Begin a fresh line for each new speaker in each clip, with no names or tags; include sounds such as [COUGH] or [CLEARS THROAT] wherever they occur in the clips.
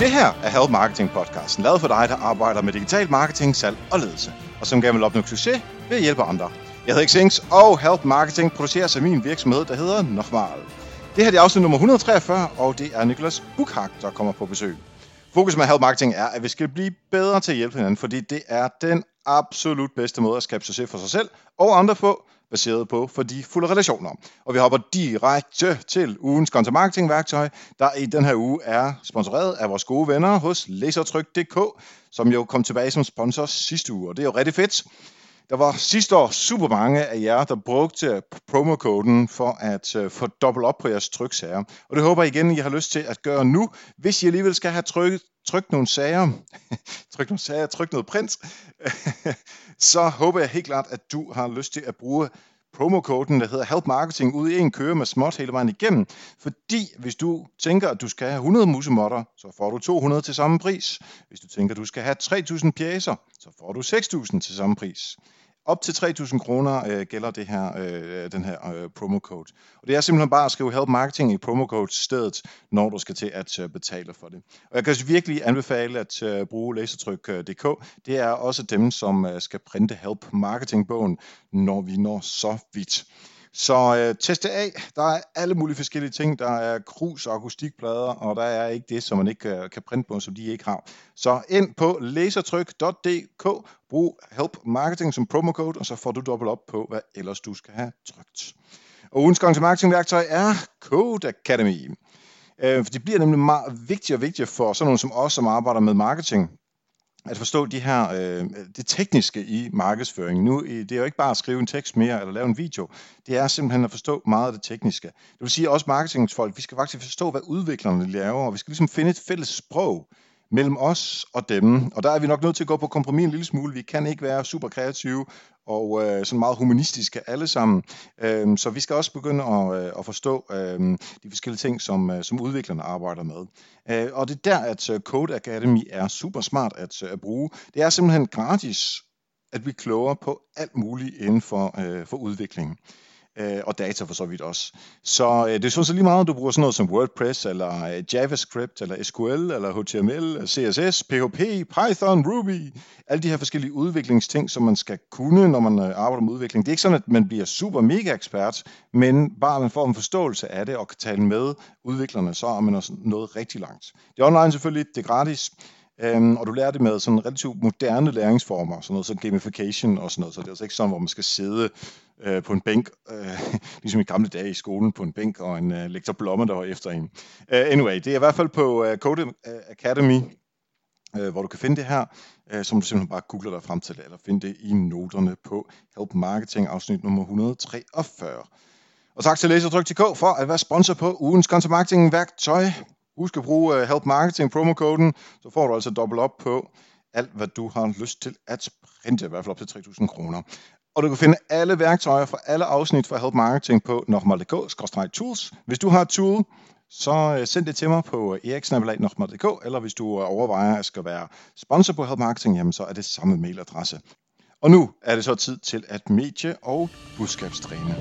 Det her er Help Marketing podcasten, lavet for dig, der arbejder med digital marketing, salg og ledelse, og som gerne vil opnå succes ved at hjælpe andre. Jeg hedder Xings, og Help Marketing producerer sig min virksomhed, der hedder Nofmal. Det her er afsnit nummer 143, og det er Niklas Bukhak, der kommer på besøg. Fokus med Help Marketing er, at vi skal blive bedre til at hjælpe hinanden, fordi det er den absolut bedste måde at skabe succes for sig selv og andre på, baseret på for de fulde relationer. Og vi hopper direkte til ugens content marketing værktøj, der i den her uge er sponsoreret af vores gode venner hos Lasertryk.dk, som jo kom tilbage som sponsor sidste uge, og det er jo rigtig fedt. Der var sidste år super mange af jer, der brugte promokoden for at uh, få dobbelt op på jeres tryksager. Og det håber jeg igen, I har lyst til at gøre nu, hvis I alligevel skal have trykket tryk nogle sager, [LAUGHS] tryk nogle sager, tryk noget print, [LAUGHS] så håber jeg helt klart, at du har lyst til at bruge promokoden, der hedder Help Marketing, ud i en køre med småt hele vejen igennem. Fordi hvis du tænker, at du skal have 100 musemotter, så får du 200 til samme pris. Hvis du tænker, at du skal have 3000 pjæser, så får du 6000 til samme pris. Op til 3.000 kroner øh, gælder det her, øh, den her øh, promocode. Og det er simpelthen bare at skrive Help Marketing i promocode stedet, når du skal til at øh, betale for det. Og jeg kan virkelig anbefale at øh, bruge lasertryk.dk. Øh, det er også dem, som øh, skal printe Help Marketing-bogen, når vi når så vidt. Så øh, test det af. Der er alle mulige forskellige ting. Der er krus og akustikplader, og der er ikke det, som man ikke øh, kan printe på, som de ikke har. Så ind på lasertryk.dk, brug Help Marketing som promocode, og så får du dobbelt op på, hvad ellers du skal have trykt. Og ugens gang til marketingværktøj er Code Academy. Øh, for det bliver nemlig meget vigtigere og vigtigere for sådan nogen som os, som arbejder med marketing, at forstå de her, øh, det tekniske i markedsføring. Nu, det er jo ikke bare at skrive en tekst mere eller lave en video. Det er simpelthen at forstå meget af det tekniske. Det vil sige også marketingsfolk, vi skal faktisk forstå, hvad udviklerne laver, og vi skal ligesom finde et fælles sprog mellem os og dem. Og der er vi nok nødt til at gå på kompromis en lille smule. Vi kan ikke være super kreative og øh, sådan meget humanistiske alle sammen. Øhm, så vi skal også begynde at, øh, at forstå øh, de forskellige ting, som, øh, som udviklerne arbejder med. Øh, og det er der, at øh, Code Academy er super smart at, øh, at bruge. Det er simpelthen gratis at blive klogere på alt muligt inden for, øh, for udviklingen øh, og data for så vidt også. Så øh, det er sådan set lige meget, om du bruger sådan noget som WordPress, eller øh, JavaScript, eller SQL, eller HTML, CSS, PHP, Python, Ruby, alle de her forskellige udviklingsting, som man skal kunne, når man øh, arbejder med udvikling. Det er ikke sådan, at man bliver super mega ekspert, men bare man får en forståelse af det, og kan tale med udviklerne, så er man også nået rigtig langt. Det er online selvfølgelig, det er gratis, Øhm, og du lærer det med sådan relativt moderne læringsformer, sådan noget som gamification og sådan noget, så det er altså ikke sådan, hvor man skal sidde øh, på en bænk, øh, [LAUGHS] ligesom i gamle dage i skolen, på en bænk og en øh, lektor Blommer, der var efter en. Uh, anyway, det er i hvert fald på uh, Code øh, Academy, uh, hvor du kan finde det her, uh, som du simpelthen bare googler dig frem til, eller finde det i noterne på Help Marketing afsnit nummer 143. Og tak til Lasertryk.dk for at være sponsor på ugens content marketing værktøj. Husk at bruge uh, Help Marketing promokoden, så får du altså dobbelt op på alt, hvad du har lyst til at printe, i hvert fald op til 3.000 kroner. Og du kan finde alle værktøjer fra alle afsnit fra Help Marketing på nokmal.dk-tools. Hvis du har et tool, så øh, send det til mig på øh, eriksnabelag.dk, eller hvis du øh, overvejer at skal være sponsor på Help Marketing, jamen så er det samme mailadresse. Og nu er det så tid til at medie- og budskabstræne.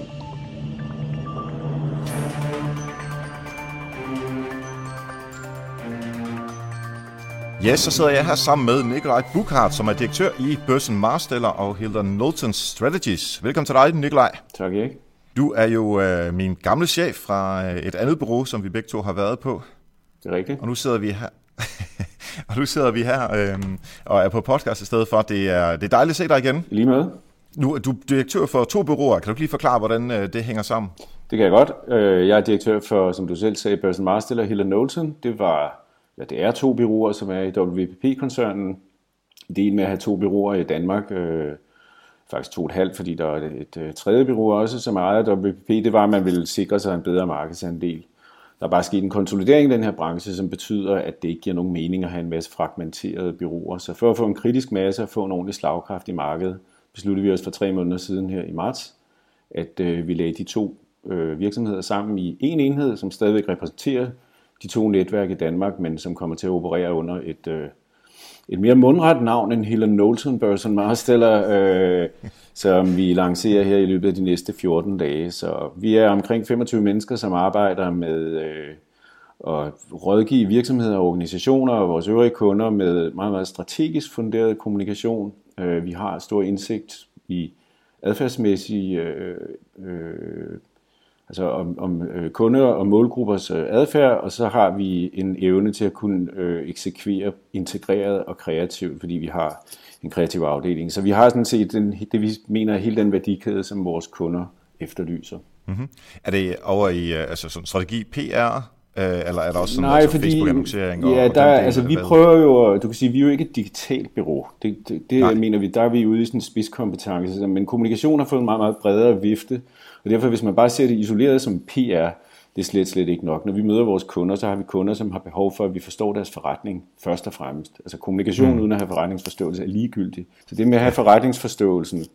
Ja, så sidder jeg her sammen med Nikolaj Bukhardt, som er direktør i Børsen Marsteller og Hilda Knowlton Strategies. Velkommen til dig, Nikolaj.
Tak, Erik.
Du er jo øh, min gamle chef fra øh, et andet bureau, som vi begge to har været på.
Det er rigtigt.
Og nu sidder vi her. [LAUGHS] og nu sidder vi her øh, og er på podcast i stedet for. Det er, det er dejligt at se dig igen.
Lige med.
Nu er du direktør for to bureauer. Kan du lige forklare, hvordan øh, det hænger sammen?
Det kan jeg godt. Øh, jeg er direktør for, som du selv sagde, Børsen Marsteller og Hilda Knowlton. Det var ja, det er to byråer, som er i WPP-koncernen. Ideen med at have to byråer i Danmark, øh, faktisk to og et halvt, fordi der er et, et, et tredje bureau også, som ejer WPP, det var, at man ville sikre sig en bedre markedsandel. Der er bare sket en konsolidering i den her branche, som betyder, at det ikke giver nogen mening at have en masse fragmenterede byråer. Så for at få en kritisk masse og få en ordentlig slagkraft i markedet, besluttede vi os for tre måneder siden her i marts, at øh, vi lagde de to øh, virksomheder sammen i en enhed, som stadigvæk repræsenterer de to netværk i Danmark, men som kommer til at operere under et, øh, et mere mundret navn end Helen Knowlton Burson Marsteller, øh, som vi lancerer her i løbet af de næste 14 dage. Så vi er omkring 25 mennesker, som arbejder med øh, og rådgive virksomheder og organisationer og vores øvrige kunder med meget, meget strategisk funderet kommunikation. Øh, vi har stor indsigt i adfærdsmæssige øh, øh, altså om, om øh, kunder og målgruppers øh, adfærd, og så har vi en evne til at kunne øh, eksekvere integreret og kreativt, fordi vi har en kreativ afdeling. Så vi har sådan set den, det, vi mener er hele den værdikæde, som vores kunder efterlyser.
Mm-hmm. Er det over i altså sådan strategi PR, eller er der også sådan
Nej,
noget
fordi,
Facebook-annoncering?
Ja,
og,
der,
og
altså vi prøver jo, du kan sige, vi er jo ikke et digitalt bureau. Det, det, det mener vi, der er vi ude i sådan en spidskompetence. Men kommunikation har fået en meget, meget bredere vifte, og derfor hvis man bare ser det isoleret som PR, det er slet, slet ikke nok. Når vi møder vores kunder, så har vi kunder, som har behov for, at vi forstår deres forretning først og fremmest. Altså kommunikation mm. uden at have forretningsforståelse er ligegyldigt. Så det med at have forretningsforståelsen,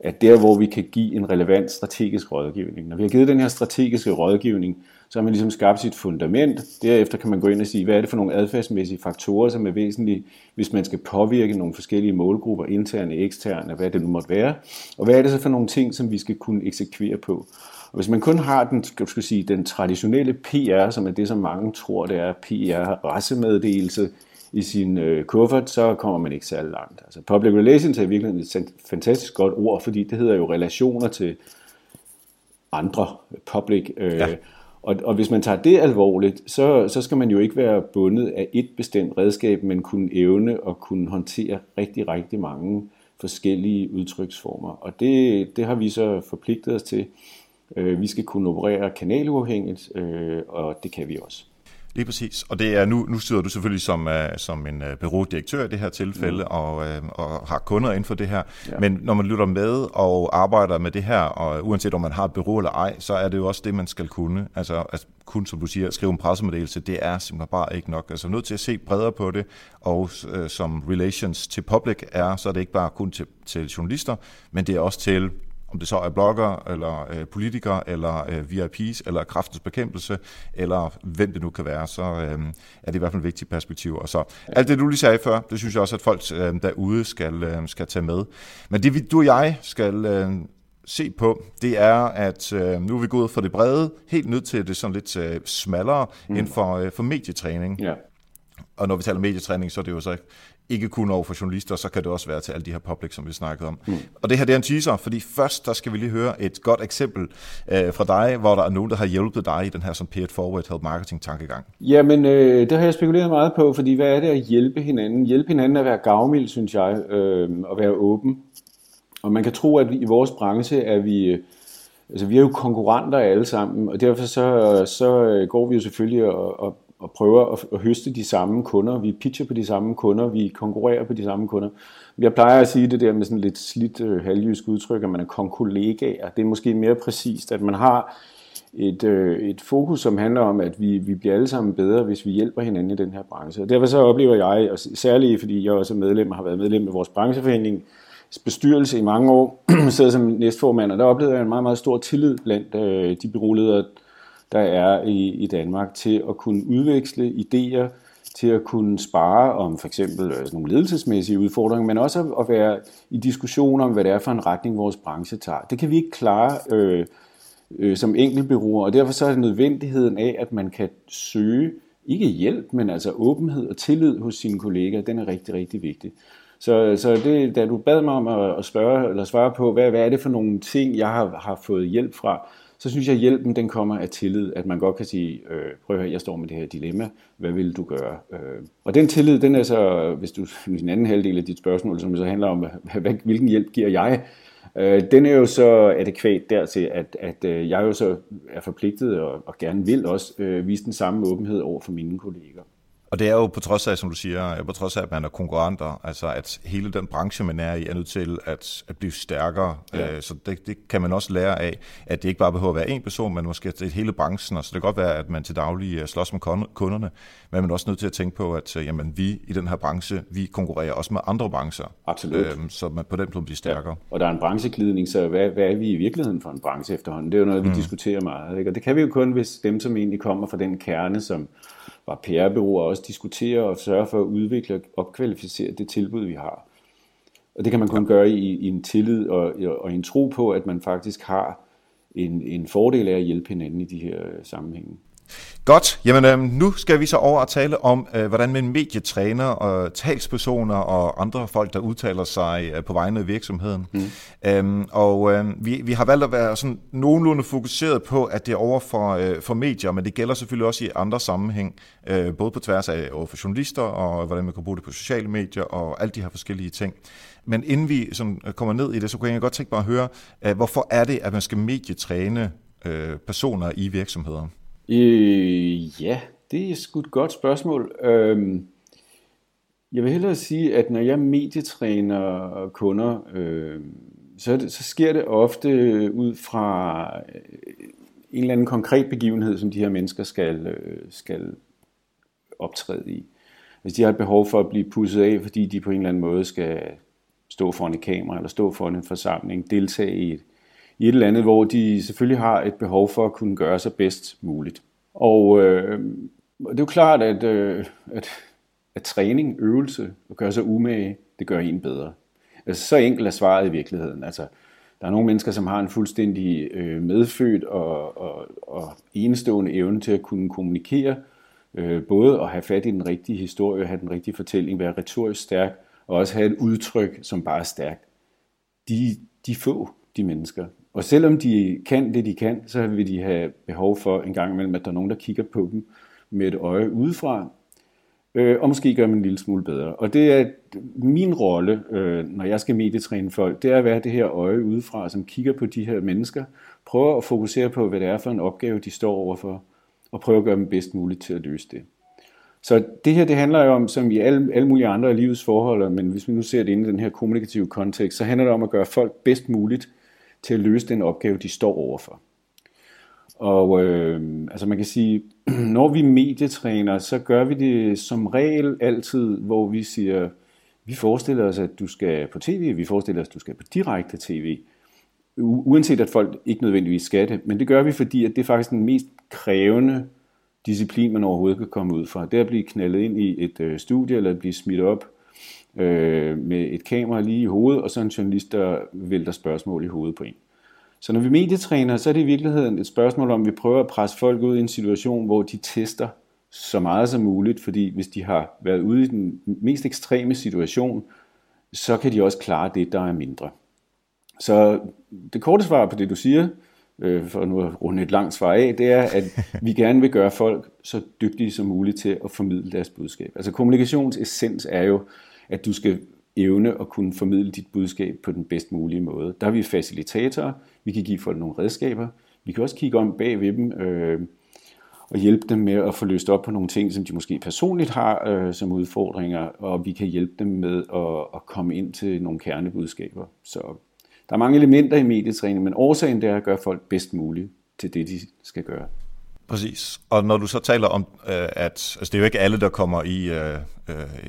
er der, hvor vi kan give en relevant strategisk rådgivning. Når vi har givet den her strategiske rådgivning, så har man ligesom skabt sit fundament. Derefter kan man gå ind og sige, hvad er det for nogle adfærdsmæssige faktorer, som er væsentlige, hvis man skal påvirke nogle forskellige målgrupper, interne, eksterne, hvad det nu måtte være. Og hvad er det så for nogle ting, som vi skal kunne eksekvere på. Og hvis man kun har den, skal skal sige, den traditionelle PR, som er det, som mange tror, det er PR, rassemeddelelse, i sin øh, kuffert, så kommer man ikke særlig langt. Altså public relations er virkelig et fantastisk godt ord, fordi det hedder jo relationer til andre public. Øh, ja. og, og hvis man tager det alvorligt, så, så skal man jo ikke være bundet af et bestemt redskab, men kunne evne og kunne håndtere rigtig, rigtig mange forskellige udtryksformer. Og det, det har vi så forpligtet os til. Øh, vi skal kunne operere kanaluafhængigt, øh, og det kan vi også.
Lige præcis. Og det er nu, nu sidder du selvfølgelig som, uh, som en uh, bureaudirektør i det her tilfælde, mm. og, uh, og har kunder inden for det her. Ja. Men når man lytter med og arbejder med det her, og uanset om man har et bureau eller ej, så er det jo også det, man skal kunne. Altså, altså kun, som du siger, skrive en pressemeddelelse, det er simpelthen bare ikke nok. Altså nødt til at se bredere på det, og uh, som relations til public er, så er det ikke bare kun til, til journalister, men det er også til om det så er blogger, eller øh, politikere, eller øh, VIPs, eller kraftens bekæmpelse, eller hvem det nu kan være, så øh, er det i hvert fald et vigtigt perspektiv. Og så alt det, du lige sagde før, det synes jeg også, at folk øh, derude skal, øh, skal tage med. Men det, vi, du og jeg skal øh, se på, det er, at øh, nu er vi gået fra det brede, helt ned til det sådan lidt øh, smallere, mm. inden for, øh, for medietræning. Ja. Og når vi taler medietræning, så er det jo så ikke kun over for journalister, så kan det også være til alle de her public, som vi snakkede om. Mm. Og det her det er en teaser, fordi først der skal vi lige høre et godt eksempel øh, fra dig, hvor der er nogen, der har hjulpet dig i den her som Pay Forward Help Marketing tankegang.
Jamen, øh, det har jeg spekuleret meget på, fordi hvad er det at hjælpe hinanden? Hjælpe hinanden at være gavmild, synes jeg, øh, og være åben. Og man kan tro, at vi, i vores branche er vi... Øh, altså, vi er jo konkurrenter alle sammen, og derfor så, så øh, går vi jo selvfølgelig og, og og prøver at, at høste de samme kunder. Vi pitcher på de samme kunder, vi konkurrerer på de samme kunder. Jeg plejer at sige det der med sådan lidt slidt øh, halvjysk udtryk, at man er konkollegaer. Det er måske mere præcist, at man har et, øh, et fokus, som handler om, at vi, vi bliver alle sammen bedre, hvis vi hjælper hinanden i den her branche. Og derfor så oplever jeg, og særligt fordi jeg også er medlem, har været medlem af vores brancheforening, bestyrelse i mange år, [CLEARS THROAT] sidder som næstformand, og der oplevede jeg en meget, meget stor tillid blandt øh, de byråledere, der er i, i Danmark til at kunne udveksle idéer, til at kunne spare om for eksempel altså nogle ledelsesmæssige udfordringer, men også at være i diskussion om, hvad det er for en retning, vores branche tager. Det kan vi ikke klare øh, øh, som enkeltbyråer, og derfor så er det nødvendigheden af, at man kan søge, ikke hjælp, men altså åbenhed og tillid hos sine kolleger, den er rigtig, rigtig vigtig. Så, så det, da du bad mig om at, at spørge, eller svare på, hvad, hvad er det for nogle ting, jeg har, har fået hjælp fra, så synes jeg, at hjælpen den kommer af tillid, at man godt kan sige, øh, prøv at høre, jeg står med det her dilemma, hvad vil du gøre? Øh, og den tillid, den er så, hvis du i den anden halvdel af dit spørgsmål, som så handler om, hvad, hvilken hjælp giver jeg, øh, den er jo så adekvat dertil, at, at øh, jeg jo så er forpligtet og, og gerne vil også øh, vise den samme åbenhed over for mine kolleger.
Og det er jo på trods af, som du siger, på trods af, at man er konkurrenter, altså at hele den branche, man er i, er nødt til at, at blive stærkere. Ja. Øh, så det, det kan man også lære af, at det ikke bare behøver at være en person, men måske det hele branchen. Og så det kan godt være, at man til daglig øh, slås med kunderne, men man er også nødt til at tænke på, at øh, jamen, vi i den her branche, vi konkurrerer også med andre brancher.
Absolut. Øhm,
så man på den måde bliver stærkere. Ja.
Og der er en brancheglidning, så hvad, hvad er vi i virkeligheden for en branche efterhånden? Det er jo noget, vi mm. diskuterer meget. Ikke? Og det kan vi jo kun, hvis dem, som egentlig kommer fra den kerne, som var PR-byråer også diskutere og sørge for at udvikle og opkvalificere det tilbud, vi har. Og det kan man kun gøre i, i en tillid og, og en tro på, at man faktisk har en, en fordel af at hjælpe hinanden i de her sammenhænge.
Godt, jamen øh, nu skal vi så over og tale om, øh, hvordan man medietræner og talspersoner og andre folk, der udtaler sig øh, på vegne af virksomheden. Mm. Øhm, og øh, vi, vi har valgt at være sådan nogenlunde fokuseret på, at det er over for, øh, for medier, men det gælder selvfølgelig også i andre sammenhæng, øh, både på tværs af over for journalister og hvordan man kan bruge det på sociale medier og alle de her forskellige ting. Men inden vi sådan kommer ned i det, så kunne jeg godt tænke mig at høre, øh, hvorfor er det, at man skal medietræne øh, personer i virksomheder?
Øh, ja, det er sgu et godt spørgsmål. Øhm, jeg vil hellere sige, at når jeg medietræner kunder, øh, så, det, så sker det ofte ud fra øh, en eller anden konkret begivenhed, som de her mennesker skal, øh, skal optræde i. Hvis de har et behov for at blive pusset af, fordi de på en eller anden måde skal stå foran et kamera, eller stå foran en forsamling, deltage i et, i et eller andet, hvor de selvfølgelig har et behov for at kunne gøre sig bedst muligt. Og øh, det er jo klart, at, øh, at, at træning, øvelse og gøre sig umage, det gør en bedre. Altså, så enkelt er svaret i virkeligheden. Altså, der er nogle mennesker, som har en fuldstændig øh, medfødt og, og, og enestående evne til at kunne kommunikere, øh, både at have fat i den rigtige historie, have den rigtige fortælling, være retorisk stærk, og også have et udtryk, som bare er stærkt. De, de få, de mennesker. Og selvom de kan det, de kan, så vil de have behov for en gang imellem, at der er nogen, der kigger på dem med et øje udefra, øh, og måske gør dem en lille smule bedre. Og det er min rolle, øh, når jeg skal medietræne folk, det er at være det her øje udefra, som kigger på de her mennesker, prøver at fokusere på, hvad det er for en opgave, de står overfor, og prøver at gøre dem bedst muligt til at løse det. Så det her, det handler jo om, som i alle, alle mulige andre af livets forhold, men hvis vi nu ser det inde i den her kommunikative kontekst, så handler det om at gøre folk bedst muligt til at løse den opgave, de står overfor. Og øh, altså man kan sige, [CLEARS THROAT] når vi medietræner, så gør vi det som regel altid, hvor vi siger, vi forestiller os, at du skal på tv, vi forestiller os, at du skal på direkte tv, uanset at folk ikke nødvendigvis skal det. Men det gør vi, fordi at det er faktisk den mest krævende disciplin, man overhovedet kan komme ud fra. Det er at blive knaldet ind i et øh, studie, eller at blive smidt op øh, med et kamera lige i hovedet, og så en journalist, der vælter spørgsmål i hovedet på en. Så når vi medietræner, så er det i virkeligheden et spørgsmål om, vi prøver at presse folk ud i en situation, hvor de tester så meget som muligt, fordi hvis de har været ude i den mest ekstreme situation, så kan de også klare det, der er mindre. Så det korte svar på det, du siger, øh, for nu at runde et langt svar af, det er, at [LAUGHS] vi gerne vil gøre folk så dygtige som muligt til at formidle deres budskab. Altså kommunikations essens er jo, at du skal evne at kunne formidle dit budskab på den bedst mulige måde. Der er vi facilitatorer, vi kan give folk nogle redskaber, vi kan også kigge om bag ved dem øh, og hjælpe dem med at få løst op på nogle ting, som de måske personligt har øh, som udfordringer, og vi kan hjælpe dem med at, at komme ind til nogle kernebudskaber. Så der er mange elementer i medietræning, men årsagen det er at gøre folk bedst muligt til det, de skal gøre.
Præcis. Og når du så taler om, øh, at altså, det er jo ikke alle, der kommer i øh,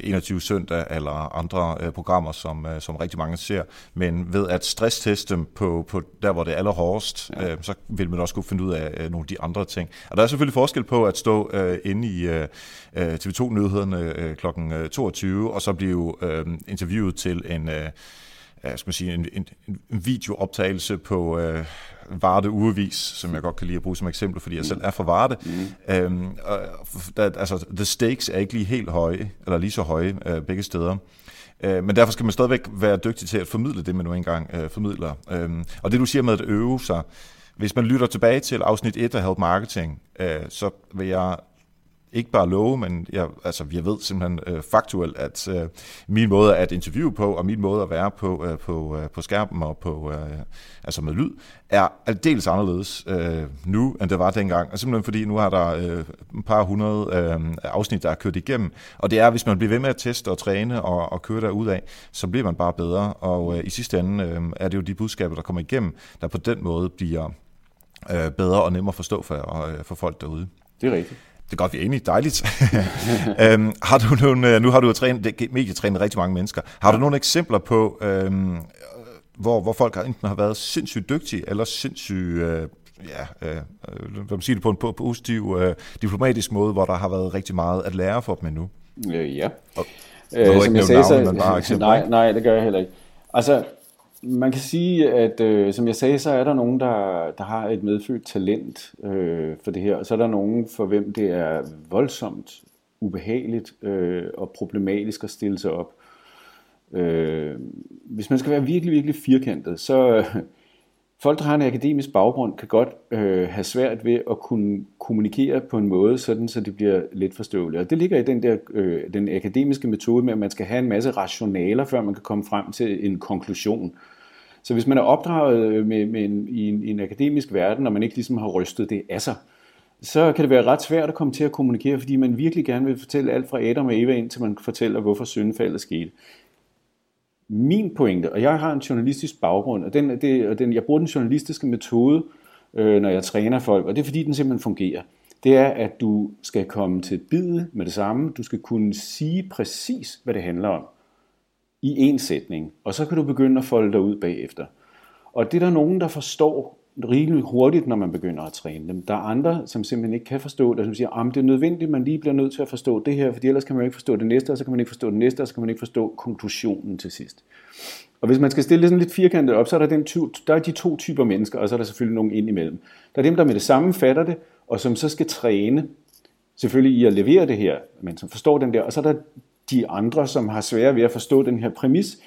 21 øh, søndag eller andre øh, programmer, som, øh, som rigtig mange ser, men ved at stressteste dem på, på der, hvor det er allerhårdest, ja. øh, så vil man også kunne finde ud af øh, nogle af de andre ting. Og der er selvfølgelig forskel på at stå øh, inde i øh, TV2-nyhederne øh, kl. 22, og så blive øh, interviewet til en... Øh, skal man sige, en, en, en videooptagelse på øh, Varde Ugevis, som jeg godt kan lide at bruge som eksempel, fordi jeg selv er fra Varde. Mm. Øhm, og, der, altså, the stakes er ikke lige helt høje, eller lige så høje øh, begge steder. Øh, men derfor skal man stadigvæk være dygtig til at formidle det, man nu engang øh, formidler. Øh, og det du siger med at øve sig, hvis man lytter tilbage til afsnit 1 af Help Marketing, øh, så vil jeg ikke bare love, men jeg, altså, jeg ved simpelthen øh, faktuelt, at øh, min måde at interviewe på, og min måde at være på øh, på, øh, på skærmen og på, øh, altså med lyd, er aldeles anderledes øh, nu, end det var dengang. Og simpelthen fordi nu har der øh, et par hundrede øh, afsnit, der er kørt igennem. Og det er, hvis man bliver ved med at teste og træne og, og køre derud af, så bliver man bare bedre. Og øh, i sidste ende øh, er det jo de budskaber, der kommer igennem, der på den måde bliver øh, bedre og nemmere at forstå for, øh, for folk derude.
Det er rigtigt.
Det er godt, vi er enige. Dejligt. [LAUGHS] øhm, har du nogle, øh, nu har du jo trænet, medietrænet rigtig mange mennesker. Har du nogle eksempler på, øhm, hvor, hvor folk enten har været sindssygt dygtige, eller sindssygt, øh, ja, øh, hvad man siger det på en positiv, øh, diplomatisk måde, hvor der har været rigtig meget at lære for dem endnu?
Øh, ja. Og, øh, som jeg sagde, navn, så, bare [LAUGHS] eksempler,
nej,
nej, det gør jeg heller ikke. Altså, man kan sige, at øh, som jeg sagde, så er der nogen, der, der har et medfødt talent øh, for det her, og så er der nogen, for hvem det er voldsomt ubehageligt øh, og problematisk at stille sig op. Øh, hvis man skal være virkelig, virkelig firkantet, så øh, folk, der har en akademisk baggrund, kan godt øh, have svært ved at kunne kommunikere på en måde, sådan så det bliver let forståeligt. Og det ligger i den der øh, den akademiske metode med, at man skal have en masse rationaler, før man kan komme frem til en konklusion. Så hvis man er opdraget øh, med, med en, i, en, i en akademisk verden, og man ikke ligesom har rystet det af sig, så kan det være ret svært at komme til at kommunikere, fordi man virkelig gerne vil fortælle alt fra Adam og Eva, indtil man fortæller, hvorfor syndefaldet skete. Min pointe, og jeg har en journalistisk baggrund, og, den, det, og den, jeg bruger den journalistiske metode, øh, når jeg træner folk, og det er fordi, den simpelthen fungerer. Det er, at du skal komme til bide med det samme. Du skal kunne sige præcis, hvad det handler om i en sætning, og så kan du begynde at folde dig ud bagefter. Og det er der nogen, der forstår rigeligt hurtigt, når man begynder at træne dem. Der er andre, som simpelthen ikke kan forstå det, som siger, at det er nødvendigt, at man lige bliver nødt til at forstå det her, for ellers kan man ikke forstå det næste, og så kan man ikke forstå det næste, og så kan man ikke forstå konklusionen til sidst. Og hvis man skal stille det sådan lidt firkantet op, så er der, den ty- der er de to typer mennesker, og så er der selvfølgelig nogen ind imellem. Der er dem, der med det samme fatter det, og som så skal træne, selvfølgelig i at levere det her, men som forstår den der, og så er der de andre, som har svære ved at forstå den her præmis,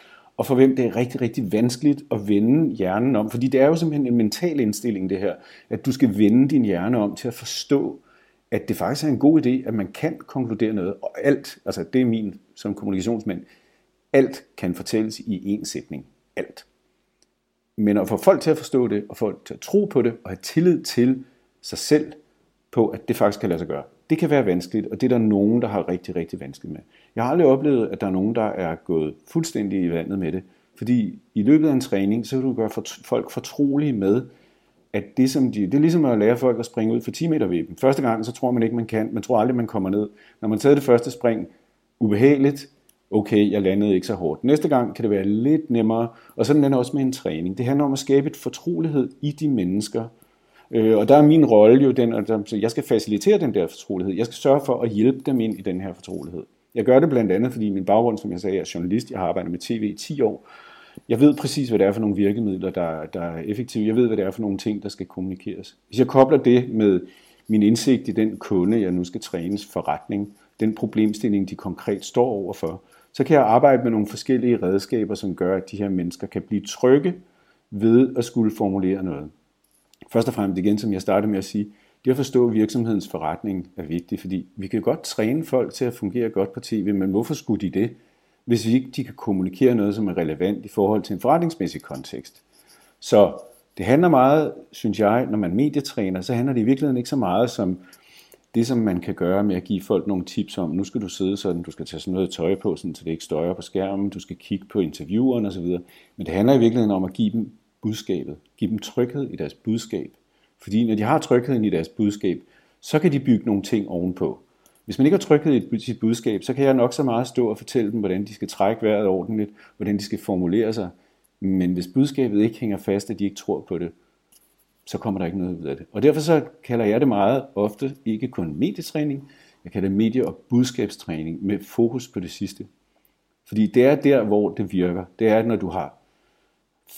og for hvem det er rigtig, rigtig vanskeligt at vende hjernen om. Fordi det er jo simpelthen en mental indstilling, det her, at du skal vende din hjerne om til at forstå, at det faktisk er en god idé, at man kan konkludere noget. Og alt, altså det er min som kommunikationsmand, alt kan fortælles i én sætning. Alt. Men at få folk til at forstå det, og få folk til at tro på det, og have tillid til sig selv på, at det faktisk kan lade sig gøre. Det kan være vanskeligt, og det er der nogen, der har rigtig, rigtig vanskeligt med. Jeg har aldrig oplevet, at der er nogen, der er gået fuldstændig i vandet med det. Fordi i løbet af en træning, så vil du gøre folk fortrolige med, at det, som de, det er ligesom at lære folk at springe ud for 10 meter ved dem. Første gang, så tror man ikke, man kan. Man tror aldrig, man kommer ned. Når man tager det første spring, ubehageligt, okay, jeg landede ikke så hårdt. Næste gang kan det være lidt nemmere, og sådan er det også med en træning. Det handler om at skabe et fortrolighed i de mennesker, Øh, og der er min rolle jo den, at jeg skal facilitere den der fortrolighed. Jeg skal sørge for at hjælpe dem ind i den her fortrolighed. Jeg gør det blandt andet, fordi min baggrund, som jeg sagde, er journalist. Jeg har arbejdet med tv i 10 år. Jeg ved præcis, hvad det er for nogle virkemidler, der, der er effektive. Jeg ved, hvad det er for nogle ting, der skal kommunikeres. Hvis jeg kobler det med min indsigt i den kunde, jeg nu skal trænes forretning, den problemstilling, de konkret står overfor, så kan jeg arbejde med nogle forskellige redskaber, som gør, at de her mennesker kan blive trygge ved at skulle formulere noget. Først og fremmest igen, som jeg startede med at sige, det at forstå virksomhedens forretning er vigtigt, fordi vi kan godt træne folk til at fungere godt på tv, men hvorfor skulle de det, hvis vi ikke de kan kommunikere noget, som er relevant i forhold til en forretningsmæssig kontekst? Så det handler meget, synes jeg, når man medietræner, så handler det i virkeligheden ikke så meget som det, som man kan gøre med at give folk nogle tips om, nu skal du sidde sådan, du skal tage sådan noget tøj på, sådan, så det ikke støjer på skærmen, du skal kigge på intervieweren osv. Men det handler i virkeligheden om at give dem budskabet. Giv dem tryghed i deres budskab. Fordi når de har trygheden i deres budskab, så kan de bygge nogle ting ovenpå. Hvis man ikke har tryghed i sit budskab, så kan jeg nok så meget stå og fortælle dem, hvordan de skal trække vejret ordentligt, hvordan de skal formulere sig. Men hvis budskabet ikke hænger fast, at de ikke tror på det, så kommer der ikke noget ud af det. Og derfor så kalder jeg det meget ofte ikke kun medietræning, jeg kalder det medie- og budskabstræning med fokus på det sidste. Fordi det er der, hvor det virker. Det er, når du har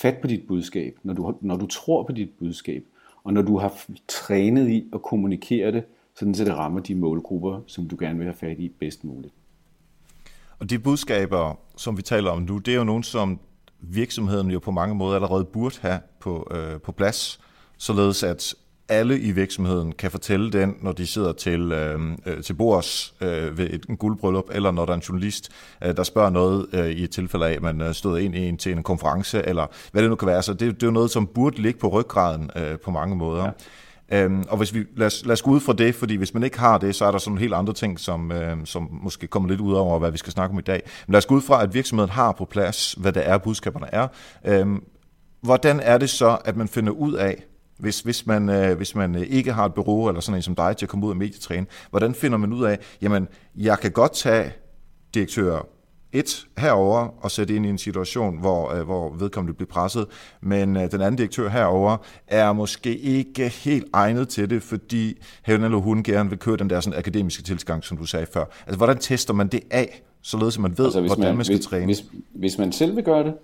fat på dit budskab, når du, når du tror på dit budskab, og når du har trænet i at kommunikere det, sådan så det rammer de målgrupper, som du gerne vil have fat i bedst muligt.
Og de budskaber, som vi taler om nu, det er jo nogen, som virksomheden jo på mange måder allerede burde have på, øh, på plads, således at alle i virksomheden kan fortælle den, når de sidder til, øh, øh, til bords øh, ved et guldbryllup, eller når der er en journalist, øh, der spørger noget øh, i et tilfælde af, at man øh, stod ind i en, til en konference, eller hvad det nu kan være. Så det, det er jo noget, som burde ligge på ryggraden øh, på mange måder. Ja. Øhm, og hvis vi, lad, os, lad os gå ud fra det, fordi hvis man ikke har det, så er der sådan helt andre ting, som, øh, som måske kommer lidt ud over, hvad vi skal snakke om i dag. Men lad os gå ud fra, at virksomheden har på plads, hvad det er, budskaberne er. Øhm, hvordan er det så, at man finder ud af, hvis, hvis, man, øh, hvis man øh, ikke har et bureau eller sådan en som dig til at komme ud og medietræne, hvordan finder man ud af, jamen, jeg kan godt tage direktør et herover og sætte ind i en situation, hvor, øh, hvor vedkommende bliver presset, men øh, den anden direktør herover er måske ikke helt egnet til det, fordi han eller hun gerne vil køre den der sådan akademiske tilgang, som du sagde før. Altså, hvordan tester man det af, således at man ved, altså, hvordan man, man skal
hvis,
træne?
Hvis, hvis man selv vil gøre det,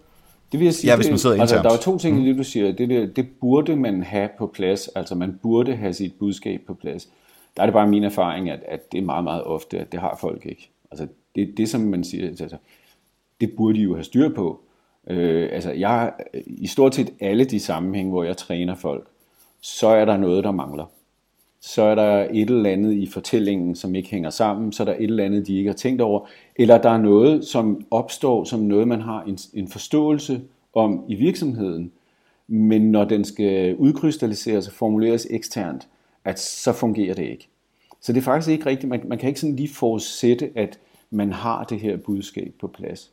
Det vil jeg sige,
ja, hvis man sidder
det, altså, der er to ting i det, du siger. Det, det, det burde man have på plads. Altså man burde have sit budskab på plads. Der er det bare min erfaring, at, at det er meget, meget ofte, at det har folk ikke. Altså det, det som man siger, altså, det burde de jo have styr på. Øh, altså jeg, i stort set alle de sammenhænge, hvor jeg træner folk, så er der noget, der mangler. Så er der et eller andet i fortællingen, som ikke hænger sammen, så er der et eller andet, de ikke har tænkt over, eller der er noget, som opstår som noget, man har en, en forståelse om i virksomheden, men når den skal udkrystalliseres og formuleres eksternt, at så fungerer det ikke. Så det er faktisk ikke rigtigt. Man, man kan ikke sådan lige forudsætte, at man har det her budskab på plads.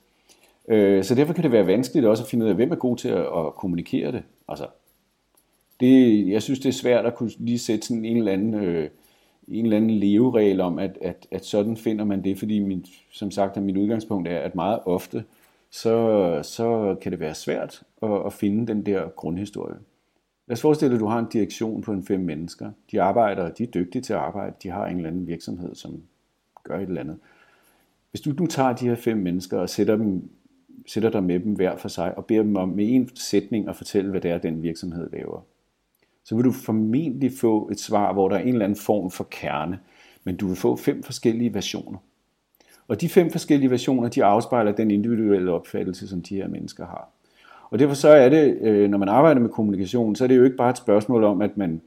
Øh, så derfor kan det være vanskeligt også at finde ud af, hvem er god til at, at kommunikere det. Altså, det, jeg synes, det er svært at kunne lige sætte sådan en eller anden, øh, en eller anden leveregel om, at, at, at sådan finder man det, fordi min, som sagt, at mit udgangspunkt er, at meget ofte, så, så kan det være svært at, at finde den der grundhistorie. Lad os forestille dig, at du har en direktion på en fem mennesker. De arbejder, de er dygtige til at arbejde, de har en eller anden virksomhed, som gør et eller andet. Hvis du nu tager de her fem mennesker og sætter, dem, sætter dig med dem hver for sig, og beder dem om med en sætning at fortælle, hvad det er, den virksomhed laver, så vil du formentlig få et svar, hvor der er en eller anden form for kerne, men du vil få fem forskellige versioner. Og de fem forskellige versioner, de afspejler den individuelle opfattelse, som de her mennesker har. Og derfor så er det, øh, når man arbejder med kommunikation, så er det jo ikke bare et spørgsmål om, at man,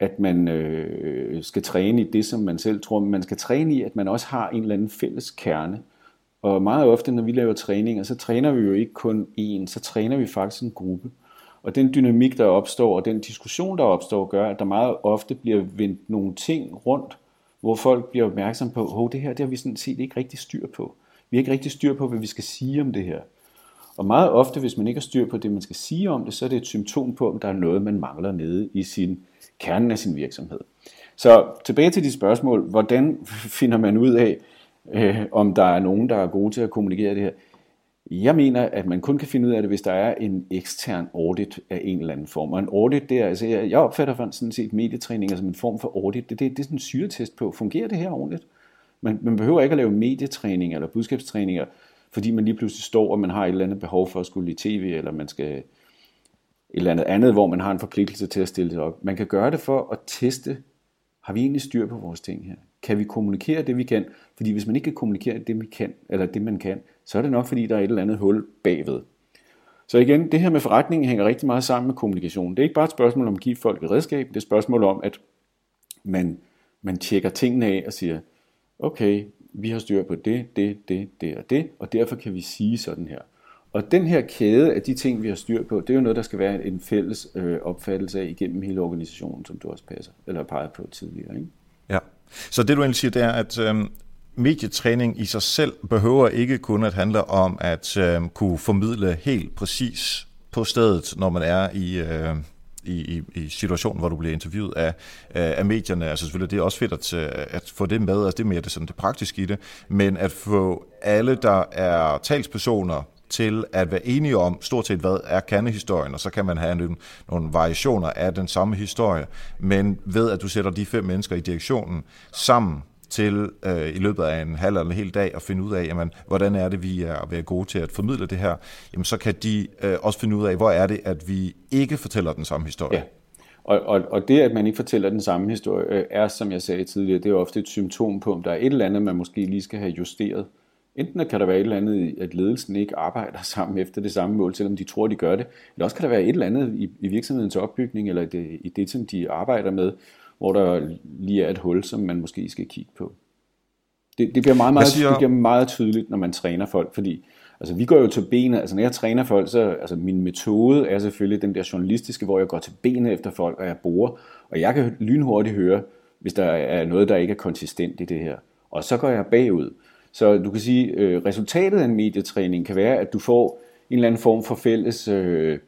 at man øh, skal træne i det, som man selv tror, men man skal træne i, at man også har en eller anden fælles kerne. Og meget ofte, når vi laver træninger, så træner vi jo ikke kun én, så træner vi faktisk en gruppe. Og den dynamik, der opstår, og den diskussion, der opstår, gør, at der meget ofte bliver vendt nogle ting rundt, hvor folk bliver opmærksom på, at det her det har vi sådan set ikke rigtig styr på. Vi har ikke rigtig styr på, hvad vi skal sige om det her. Og meget ofte, hvis man ikke har styr på det, man skal sige om det, så er det et symptom på, at der er noget, man mangler nede i sin kernen af sin virksomhed. Så tilbage til de spørgsmål. Hvordan finder man ud af, øh, om der er nogen, der er gode til at kommunikere det her? Jeg mener, at man kun kan finde ud af det, hvis der er en ekstern audit af en eller anden form. Og en audit, det er, altså, jeg opfatter for sådan set medietræninger som en form for audit. Det, det, det er sådan en syretest på, fungerer det her ordentligt? Man, man behøver ikke at lave medietræning eller budskabstræninger, fordi man lige pludselig står, og man har et eller andet behov for at skulle i tv, eller man skal et eller andet andet, hvor man har en forpligtelse til at stille det op. Man kan gøre det for at teste, har vi egentlig styr på vores ting her? Kan vi kommunikere det, vi kan? Fordi hvis man ikke kan kommunikere det, vi kan, eller det, man kan, så er det nok, fordi der er et eller andet hul bagved. Så igen, det her med forretningen hænger rigtig meget sammen med kommunikation. Det er ikke bare et spørgsmål om at give folk et redskab, det er et spørgsmål om, at man, man tjekker tingene af og siger, okay, vi har styr på det, det, det, det og det, og derfor kan vi sige sådan her. Og den her kæde af de ting, vi har styr på, det er jo noget, der skal være en fælles øh, opfattelse af igennem hele organisationen, som du også passer, eller peger på tidligere. Ikke?
Ja, så det du egentlig siger, det er, at øh, medietræning i sig selv behøver ikke kun at handle om at øh, kunne formidle helt præcis på stedet, når man er i, øh, i, i, i situationen, hvor du bliver interviewet af, øh, af medierne. Altså selvfølgelig, det er også fedt at, øh, at få det med, altså det er mere det, sådan det praktiske i det, men at få alle, der er talspersoner, til at være enige om stort set, hvad er kernehistorien, og så kan man have nogle, nogle variationer af den samme historie, men ved at du sætter de fem mennesker i direktionen sammen til øh, i løbet af en halv eller en hel dag at finde ud af, jamen, hvordan er det, vi er være gode til at formidle det her, jamen, så kan de øh, også finde ud af, hvor er det, at vi ikke fortæller den samme historie.
Ja. Og, og, og det, at man ikke fortæller den samme historie, øh, er, som jeg sagde tidligere, det er ofte et symptom på, om der er et eller andet, man måske lige skal have justeret. Enten kan der være et eller andet, at ledelsen ikke arbejder [LAUGHS] sammen efter det samme mål, selvom de tror, de gør det. Eller også kan der være et eller andet i, i virksomhedens opbygning, eller det, i det, som de arbejder med, hvor der lige er et hul, som man måske skal kigge på. Det, det, bliver meget, meget, siger... det bliver meget tydeligt, når man træner folk, fordi altså, vi går jo til benet, altså når jeg træner folk, så altså, min metode er selvfølgelig den der journalistiske, hvor jeg går til benet efter folk, og jeg borer, og jeg kan lynhurtigt høre, hvis der er noget, der ikke er konsistent i det her. Og så går jeg bagud. Så du kan sige, øh, resultatet af en medietræning kan være, at du får en eller anden form for fælles øh,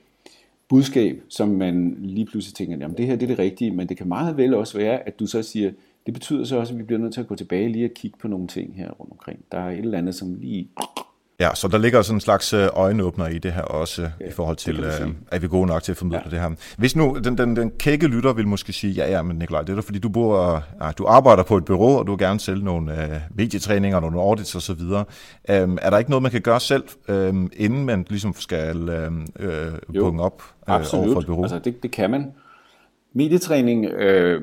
budskab, som man lige pludselig tænker, jamen det her det er det rigtige, men det kan meget vel også være, at du så siger, det betyder så også, at vi bliver nødt til at gå tilbage lige og kigge på nogle ting her rundt omkring. Der er et eller andet, som lige
Ja, så der ligger sådan en slags øh, øjenåbner i det her også, ja, i forhold til, øh, at vi er gode nok til at formidle ja. det her. Hvis nu den, den, den kække lytter vil måske sige, ja, ja, men Nikolaj, det er da fordi, du, bor, ja, du arbejder på et bureau, og du vil gerne sælge nogle øh, medietræninger, nogle audits osv. Øhm, er der ikke noget, man kan gøre selv, øh, inden man ligesom skal øh, øh, punge op øh, over for et bureau?
altså det, det kan man. Medietræning... Øh,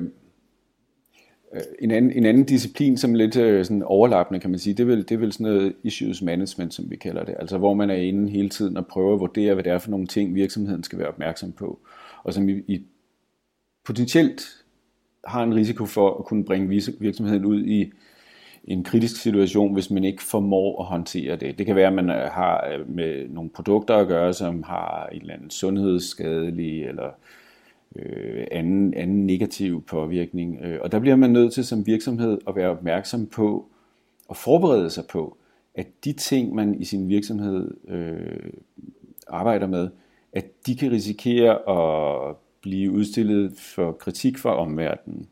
Øh, en anden, en anden disciplin, som er lidt øh, sådan overlappende, kan man sige, det er, vel, det er vel sådan noget issues management, som vi kalder det. Altså hvor man er inde hele tiden og prøver at vurdere, hvad det er for nogle ting, virksomheden skal være opmærksom på. Og som i, i potentielt har en risiko for at kunne bringe virksomheden ud i en kritisk situation, hvis man ikke formår at håndtere det. Det kan være, at man øh, har med nogle produkter at gøre, som har en eller anden sundhedsskadelig eller øh, øh, anden, anden negativ påvirkning. Øh, og der bliver man nødt til som virksomhed at være opmærksom på og forberede sig på, at de ting, man i sin virksomhed øh, arbejder med, at de kan risikere at blive udstillet for kritik fra omverdenen.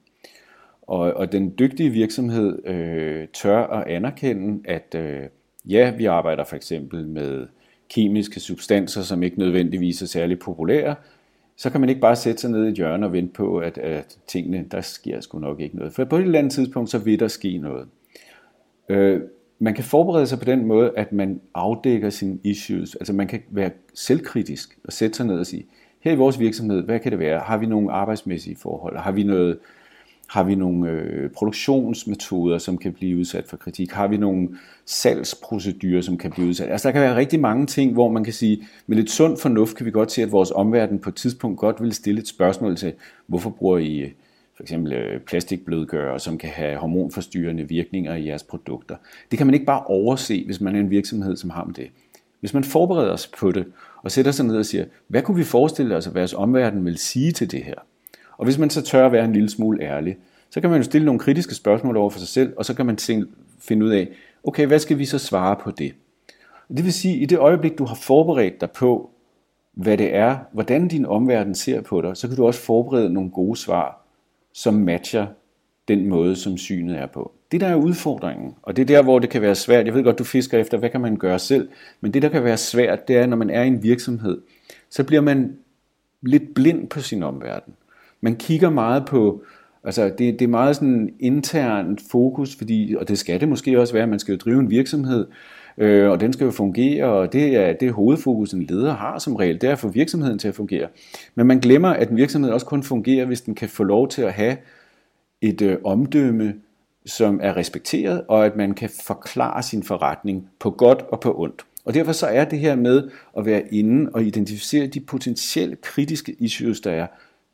Og, og den dygtige virksomhed øh, tør at anerkende, at øh, ja, vi arbejder for eksempel med kemiske substanser, som ikke nødvendigvis er særlig populære, så kan man ikke bare sætte sig ned i et hjørne og vente på, at, at tingene, der sker sgu nok ikke noget. For på et eller andet tidspunkt, så vil der ske noget. Øh, man kan forberede sig på den måde, at man afdækker sine issues. Altså man kan være selvkritisk og sætte sig ned og sige, her i vores virksomhed, hvad kan det være? Har vi nogle arbejdsmæssige forhold? Har vi noget har vi nogle øh, produktionsmetoder, som kan blive udsat for kritik? Har vi nogle salgsprocedurer, som kan blive udsat? Altså der kan være rigtig mange ting, hvor man kan sige, med lidt sund fornuft kan vi godt se, at vores omverden på et tidspunkt godt vil stille et spørgsmål til, hvorfor bruger I øh, for eksempel øh, plastikblødgører, som kan have hormonforstyrrende virkninger i jeres produkter. Det kan man ikke bare overse, hvis man er en virksomhed, som har med det. Hvis man forbereder sig på det, og sætter sig ned og siger, hvad kunne vi forestille os, at vores omverden vil sige til det her? Og hvis man så tør at være en lille smule ærlig, så kan man jo stille nogle kritiske spørgsmål over for sig selv, og så kan man finde ud af, okay, hvad skal vi så svare på det? Det vil sige, at i det øjeblik, du har forberedt dig på, hvad det er, hvordan din omverden ser på dig, så kan du også forberede nogle gode svar, som matcher den måde, som synet er på. Det der er udfordringen, og det er der, hvor det kan være svært. Jeg ved godt, du fisker efter, hvad kan man gøre selv, men det der kan være svært, det er, når man er i en virksomhed, så bliver man lidt blind på sin omverden. Man kigger meget på, altså det, det er meget sådan internt fokus, fordi, og det skal det måske også være, man skal jo drive en virksomhed, øh, og den skal jo fungere, og det er det hovedfokus, en leder har som regel, det er at få virksomheden til at fungere. Men man glemmer, at en virksomhed også kun fungerer, hvis den kan få lov til at have et øh, omdømme, som er respekteret, og at man kan forklare sin forretning på godt og på ondt. Og derfor så er det her med at være inde og identificere de potentielt kritiske issues, der er,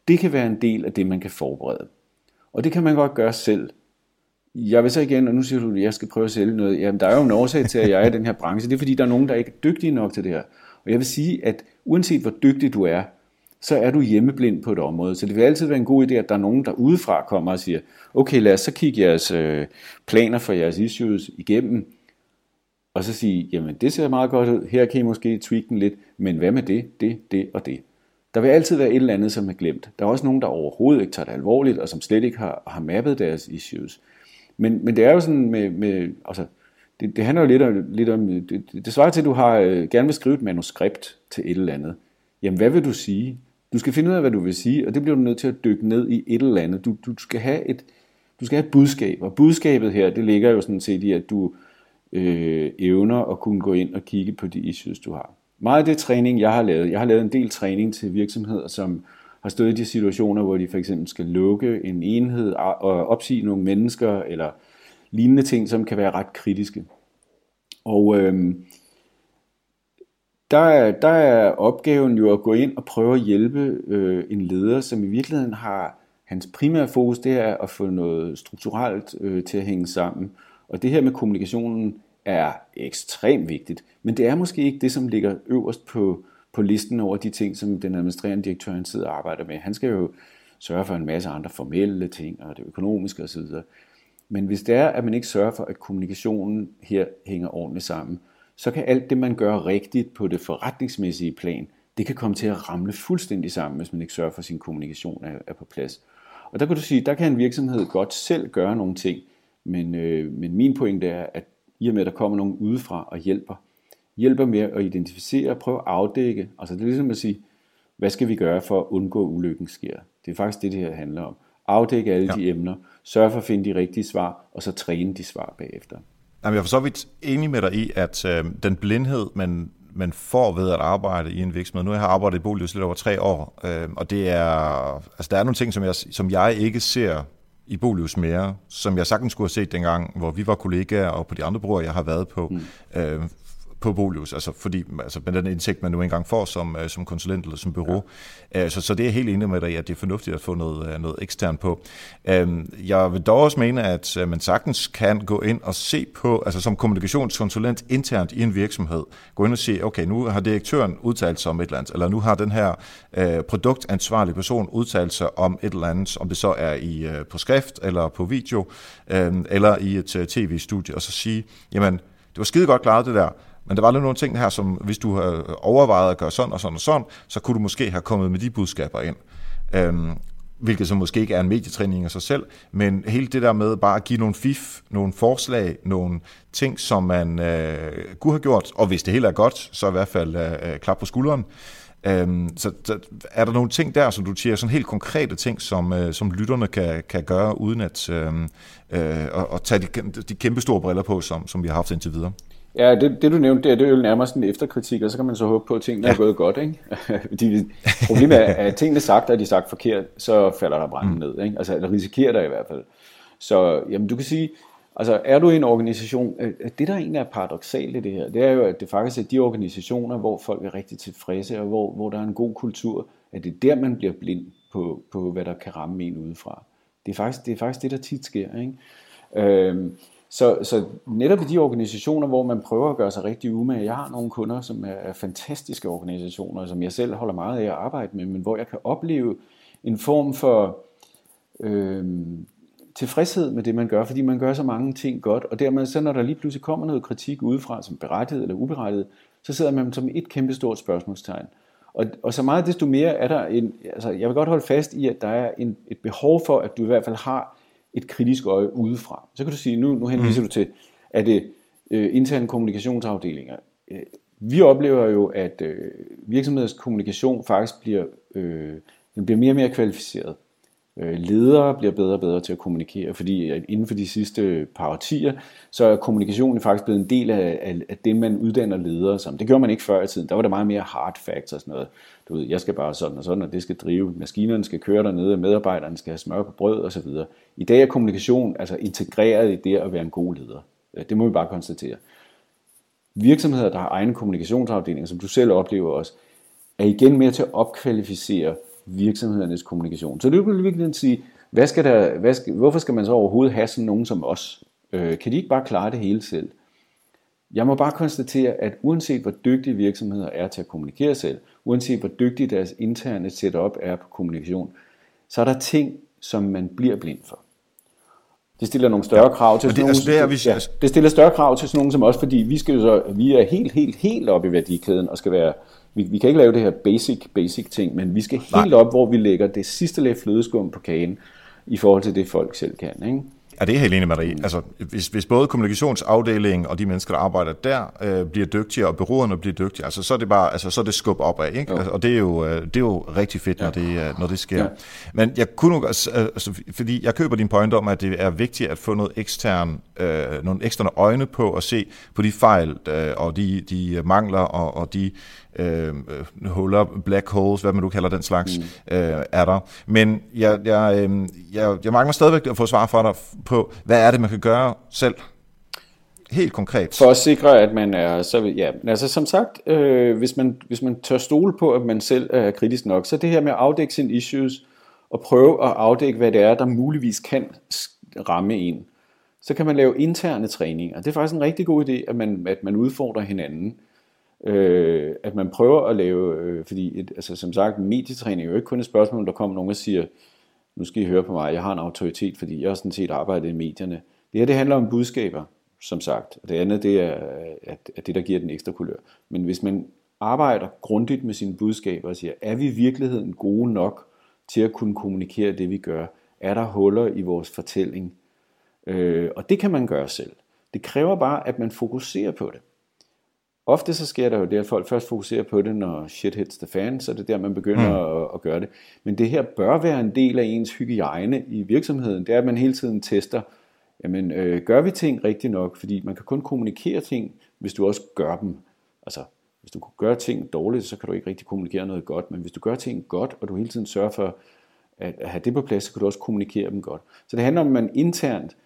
det kan være en del af det, man kan forberede. Og det kan man godt gøre selv. Jeg vil så igen, og nu siger du, at jeg skal prøve at sælge noget. Jamen, der er jo en årsag til, at jeg er i den her branche. Det er fordi, der er nogen, der ikke er dygtige nok til det her. Og jeg vil sige, at uanset hvor dygtig du er, så er du hjemmeblind på et område. Så det vil altid være en god idé, at der er nogen, der udefra kommer og siger, okay, lad os så kigge jeres øh, planer for jeres issues igennem, og så sige, jamen det ser meget godt ud, her kan I måske tweak den lidt, men hvad med det, det, det og det. Der vil altid være et eller andet, som er glemt. Der er også nogen, der overhovedet ikke tager det alvorligt, og som slet ikke har, har mappet deres issues. Men, men det er jo sådan med, med altså, det, det handler jo lidt om, lidt om det, det svarer til, at du har, øh, gerne vil skrive et manuskript til et eller andet. Jamen, hvad vil du sige? Du skal finde ud af, hvad du vil sige, og det bliver du nødt til at dykke ned i et eller andet. Du, du skal have et, du skal have et budskab, og budskabet her, det ligger jo sådan set i, at du øh, evner at kunne gå ind og kigge på de issues, du har. Meget af det træning, jeg har lavet, jeg har lavet en del træning til virksomheder, som har stået i de situationer, hvor de for eksempel skal lukke en enhed og opsige nogle mennesker, eller lignende ting, som kan være ret kritiske. Og øhm, der, er, der er opgaven jo at gå ind og prøve at hjælpe øh, en leder, som i virkeligheden har hans primære fokus, det er at få noget strukturelt øh, til at hænge sammen. Og det her med kommunikationen er ekstremt vigtigt, men det er måske ikke det, som ligger øverst på, på listen over de ting, som den administrerende direktør sidder og arbejder med. Han skal jo sørge for en masse andre formelle ting, og det økonomiske osv. Men hvis det er, at man ikke sørger for, at kommunikationen her hænger ordentligt sammen, så kan alt det, man gør rigtigt på det forretningsmæssige plan, det kan komme til at ramle fuldstændig sammen, hvis man ikke sørger for, at sin kommunikation er, er på plads. Og der kan du sige, der kan en virksomhed godt selv gøre nogle ting, men, øh, men min pointe er, at i og med, at der kommer nogen udefra og hjælper, hjælper med at identificere og prøve at afdække. Altså det er ligesom at sige, hvad skal vi gøre for at undgå at ulykken sker? Det er faktisk det, det her handler om. Afdække alle ja. de emner, sørge for at finde de rigtige svar, og så træne de svar bagefter.
Jamen, jeg er for så vidt enig med dig i, at øh, den blindhed, man, man får ved at arbejde i en virksomhed. Nu har jeg arbejdet i Bolius lidt over tre år, øh, og det er, altså, der er nogle ting, som jeg, som jeg ikke ser i Bolius mere, som jeg sagtens skulle have set dengang, hvor vi var kollegaer, og på de andre bruger, jeg har været på. Mm. Øh, på Bolius, altså fordi altså med den indtægt, man nu engang får som, øh, som konsulent eller som bureau. Ja. Øh, så, så det er helt enig med dig at det er fornuftigt at få noget, øh, noget ekstern på. Øhm, jeg vil dog også mene, at man sagtens kan gå ind og se på, altså som kommunikationskonsulent internt i en virksomhed, gå ind og se, okay, nu har direktøren udtalt sig om et eller andet, eller nu har den her øh, produktansvarlige person udtalt sig om et eller andet, om det så er i øh, på skrift, eller på video, øh, eller i et tv-studie, og så sige, jamen, det var skide godt klaret det der, men der var lidt nogle ting her, som hvis du havde overvejet at gøre sådan og sådan og sådan, så kunne du måske have kommet med de budskaber ind. Øhm, hvilket så måske ikke er en medietræning af sig selv, men hele det der med bare at give nogle fif, nogle forslag, nogle ting, som man øh, kunne have gjort, og hvis det hele er godt, så i hvert fald øh, øh klap på skulderen. Øhm, så, så er der nogle ting der, som du siger, sådan helt konkrete ting, som, øh, som lytterne kan, kan gøre, uden at, øh, øh, og, og tage de, de kæmpe store briller på, som, som vi har haft indtil videre?
Ja, det, det du nævnte, det er, det er jo nærmest en efterkritik, og så kan man så håbe på, at tingene ja. er gået godt. Ikke? [LAUGHS] de, problemet er, at tingene sagt, og de sagt forkert, så falder der branden mm. ned. Ikke? Altså, eller risikerer der i hvert fald. Så jamen, du kan sige, altså er du i en organisation, det der egentlig er paradoxalt i det her, det er jo, at det faktisk er de organisationer, hvor folk er rigtig tilfredse, og hvor, hvor der er en god kultur, at det er der, man bliver blind på, på hvad der kan ramme en udefra. Det er faktisk det, er faktisk det der tit sker. Ikke? Øhm, så, så netop i de organisationer, hvor man prøver at gøre sig rigtig umage, jeg har nogle kunder, som er fantastiske organisationer, som jeg selv holder meget af at arbejde med, men hvor jeg kan opleve en form for øh, tilfredshed med det, man gør, fordi man gør så mange ting godt, og dermed så når der lige pludselig kommer noget kritik udefra, som berettiget eller uberettiget, så sidder man som et kæmpe stort spørgsmålstegn. Og, og så meget desto mere er der en, altså jeg vil godt holde fast i, at der er en, et behov for, at du i hvert fald har et kritisk øje udefra. Så kan du sige, nu, nu henviser mm. du til, at det øh, interne kommunikationsafdelinger. Øh, vi oplever jo, at øh, virksomheders kommunikation faktisk bliver, øh, den bliver mere og mere kvalificeret. Øh, ledere bliver bedre og bedre til at kommunikere, fordi inden for de sidste par årtier, så er kommunikationen faktisk blevet en del af, af, af det, man uddanner ledere som. Det gjorde man ikke før i tiden. Der var det meget mere hard facts og sådan noget. Du ved, jeg skal bare sådan og sådan, og det skal drive. Maskinerne skal køre dernede, og medarbejderne skal have smør på brød og så videre. I dag er kommunikation altså integreret i det at være en god leder. Det må vi bare konstatere. Virksomheder, der har egen kommunikationsafdelinger, som du selv oplever også, er igen mere til at opkvalificere virksomhedernes kommunikation. Så det vil virkelig sige, hvad skal der, hvad skal, hvorfor skal man så overhovedet have sådan nogen som os? Øh, kan de ikke bare klare det hele selv? Jeg må bare konstatere, at uanset hvor dygtige virksomheder er til at kommunikere selv, uanset hvor dygtige deres interne setup er på kommunikation, så er der ting, som man bliver blind for. Det stiller nogle større krav til sådan det, altså, det, er, ja, det stiller større krav til sådan nogen som os, fordi vi skal så, vi er helt, helt, helt oppe i værdikæden og skal være vi, vi kan ikke lave det her basic, basic ting, men vi skal helt Nej. op, hvor vi lægger det sidste lag flødeskum på kagen, i forhold til det, folk selv kan. Ikke?
Ja, det er helt enig med dig i. Altså, hvis, hvis både kommunikationsafdelingen og de mennesker, der arbejder der, øh, bliver dygtigere, og bureauerne bliver dygtigere, altså, så er det bare altså, så er det skub opad. Ikke? Altså, og det er, jo, øh, det er jo rigtig fedt, ja. når, det, øh, når det sker. Ja. Men jeg kunne nu, altså, altså, fordi jeg køber din point om, at det er vigtigt at få noget ekstern, øh, nogle eksterne øjne på at se på de fejl øh, og de, de mangler og, og de øh, huller, black holes, hvad man du kalder den slags, mm. øh, er der. Men jeg, jeg, øh, jeg, jeg mangler stadigvæk at få svar fra dig på, hvad er det, man kan gøre selv? Helt konkret.
For at sikre, at man er, så ja, altså som sagt, øh, hvis, man, hvis man tør stole på, at man selv er kritisk nok, så det her med at afdække sine issues, og prøve at afdække, hvad det er, der muligvis kan ramme en, så kan man lave interne træninger. Det er faktisk en rigtig god idé, at man, at man udfordrer hinanden. Øh, at man prøver at lave, øh, fordi et, altså, som sagt, medietræning er jo ikke kun et spørgsmål, der kommer nogen og siger, nu skal I høre på mig, jeg har en autoritet, fordi jeg har sådan set arbejdet i medierne. Det her, det handler om budskaber, som sagt. Og det andet, det er at, at det, der giver den ekstra kulør. Men hvis man arbejder grundigt med sine budskaber og siger, er vi i virkeligheden gode nok til at kunne kommunikere det, vi gør? Er der huller i vores fortælling? Øh, og det kan man gøre selv. Det kræver bare, at man fokuserer på det. Ofte så sker der jo det, at folk først fokuserer på det, når shit hits the fan, så er det der, man begynder mm. at, at gøre det. Men det her bør være en del af ens hygiejne i virksomheden. Det er, at man hele tiden tester, jamen øh, gør vi ting rigtigt nok? Fordi man kan kun kommunikere ting, hvis du også gør dem. Altså, hvis du gør ting dårligt, så kan du ikke rigtig kommunikere noget godt, men hvis du gør ting godt, og du hele tiden sørger for at have det på plads, så kan du også kommunikere dem godt. Så det handler om, at man internt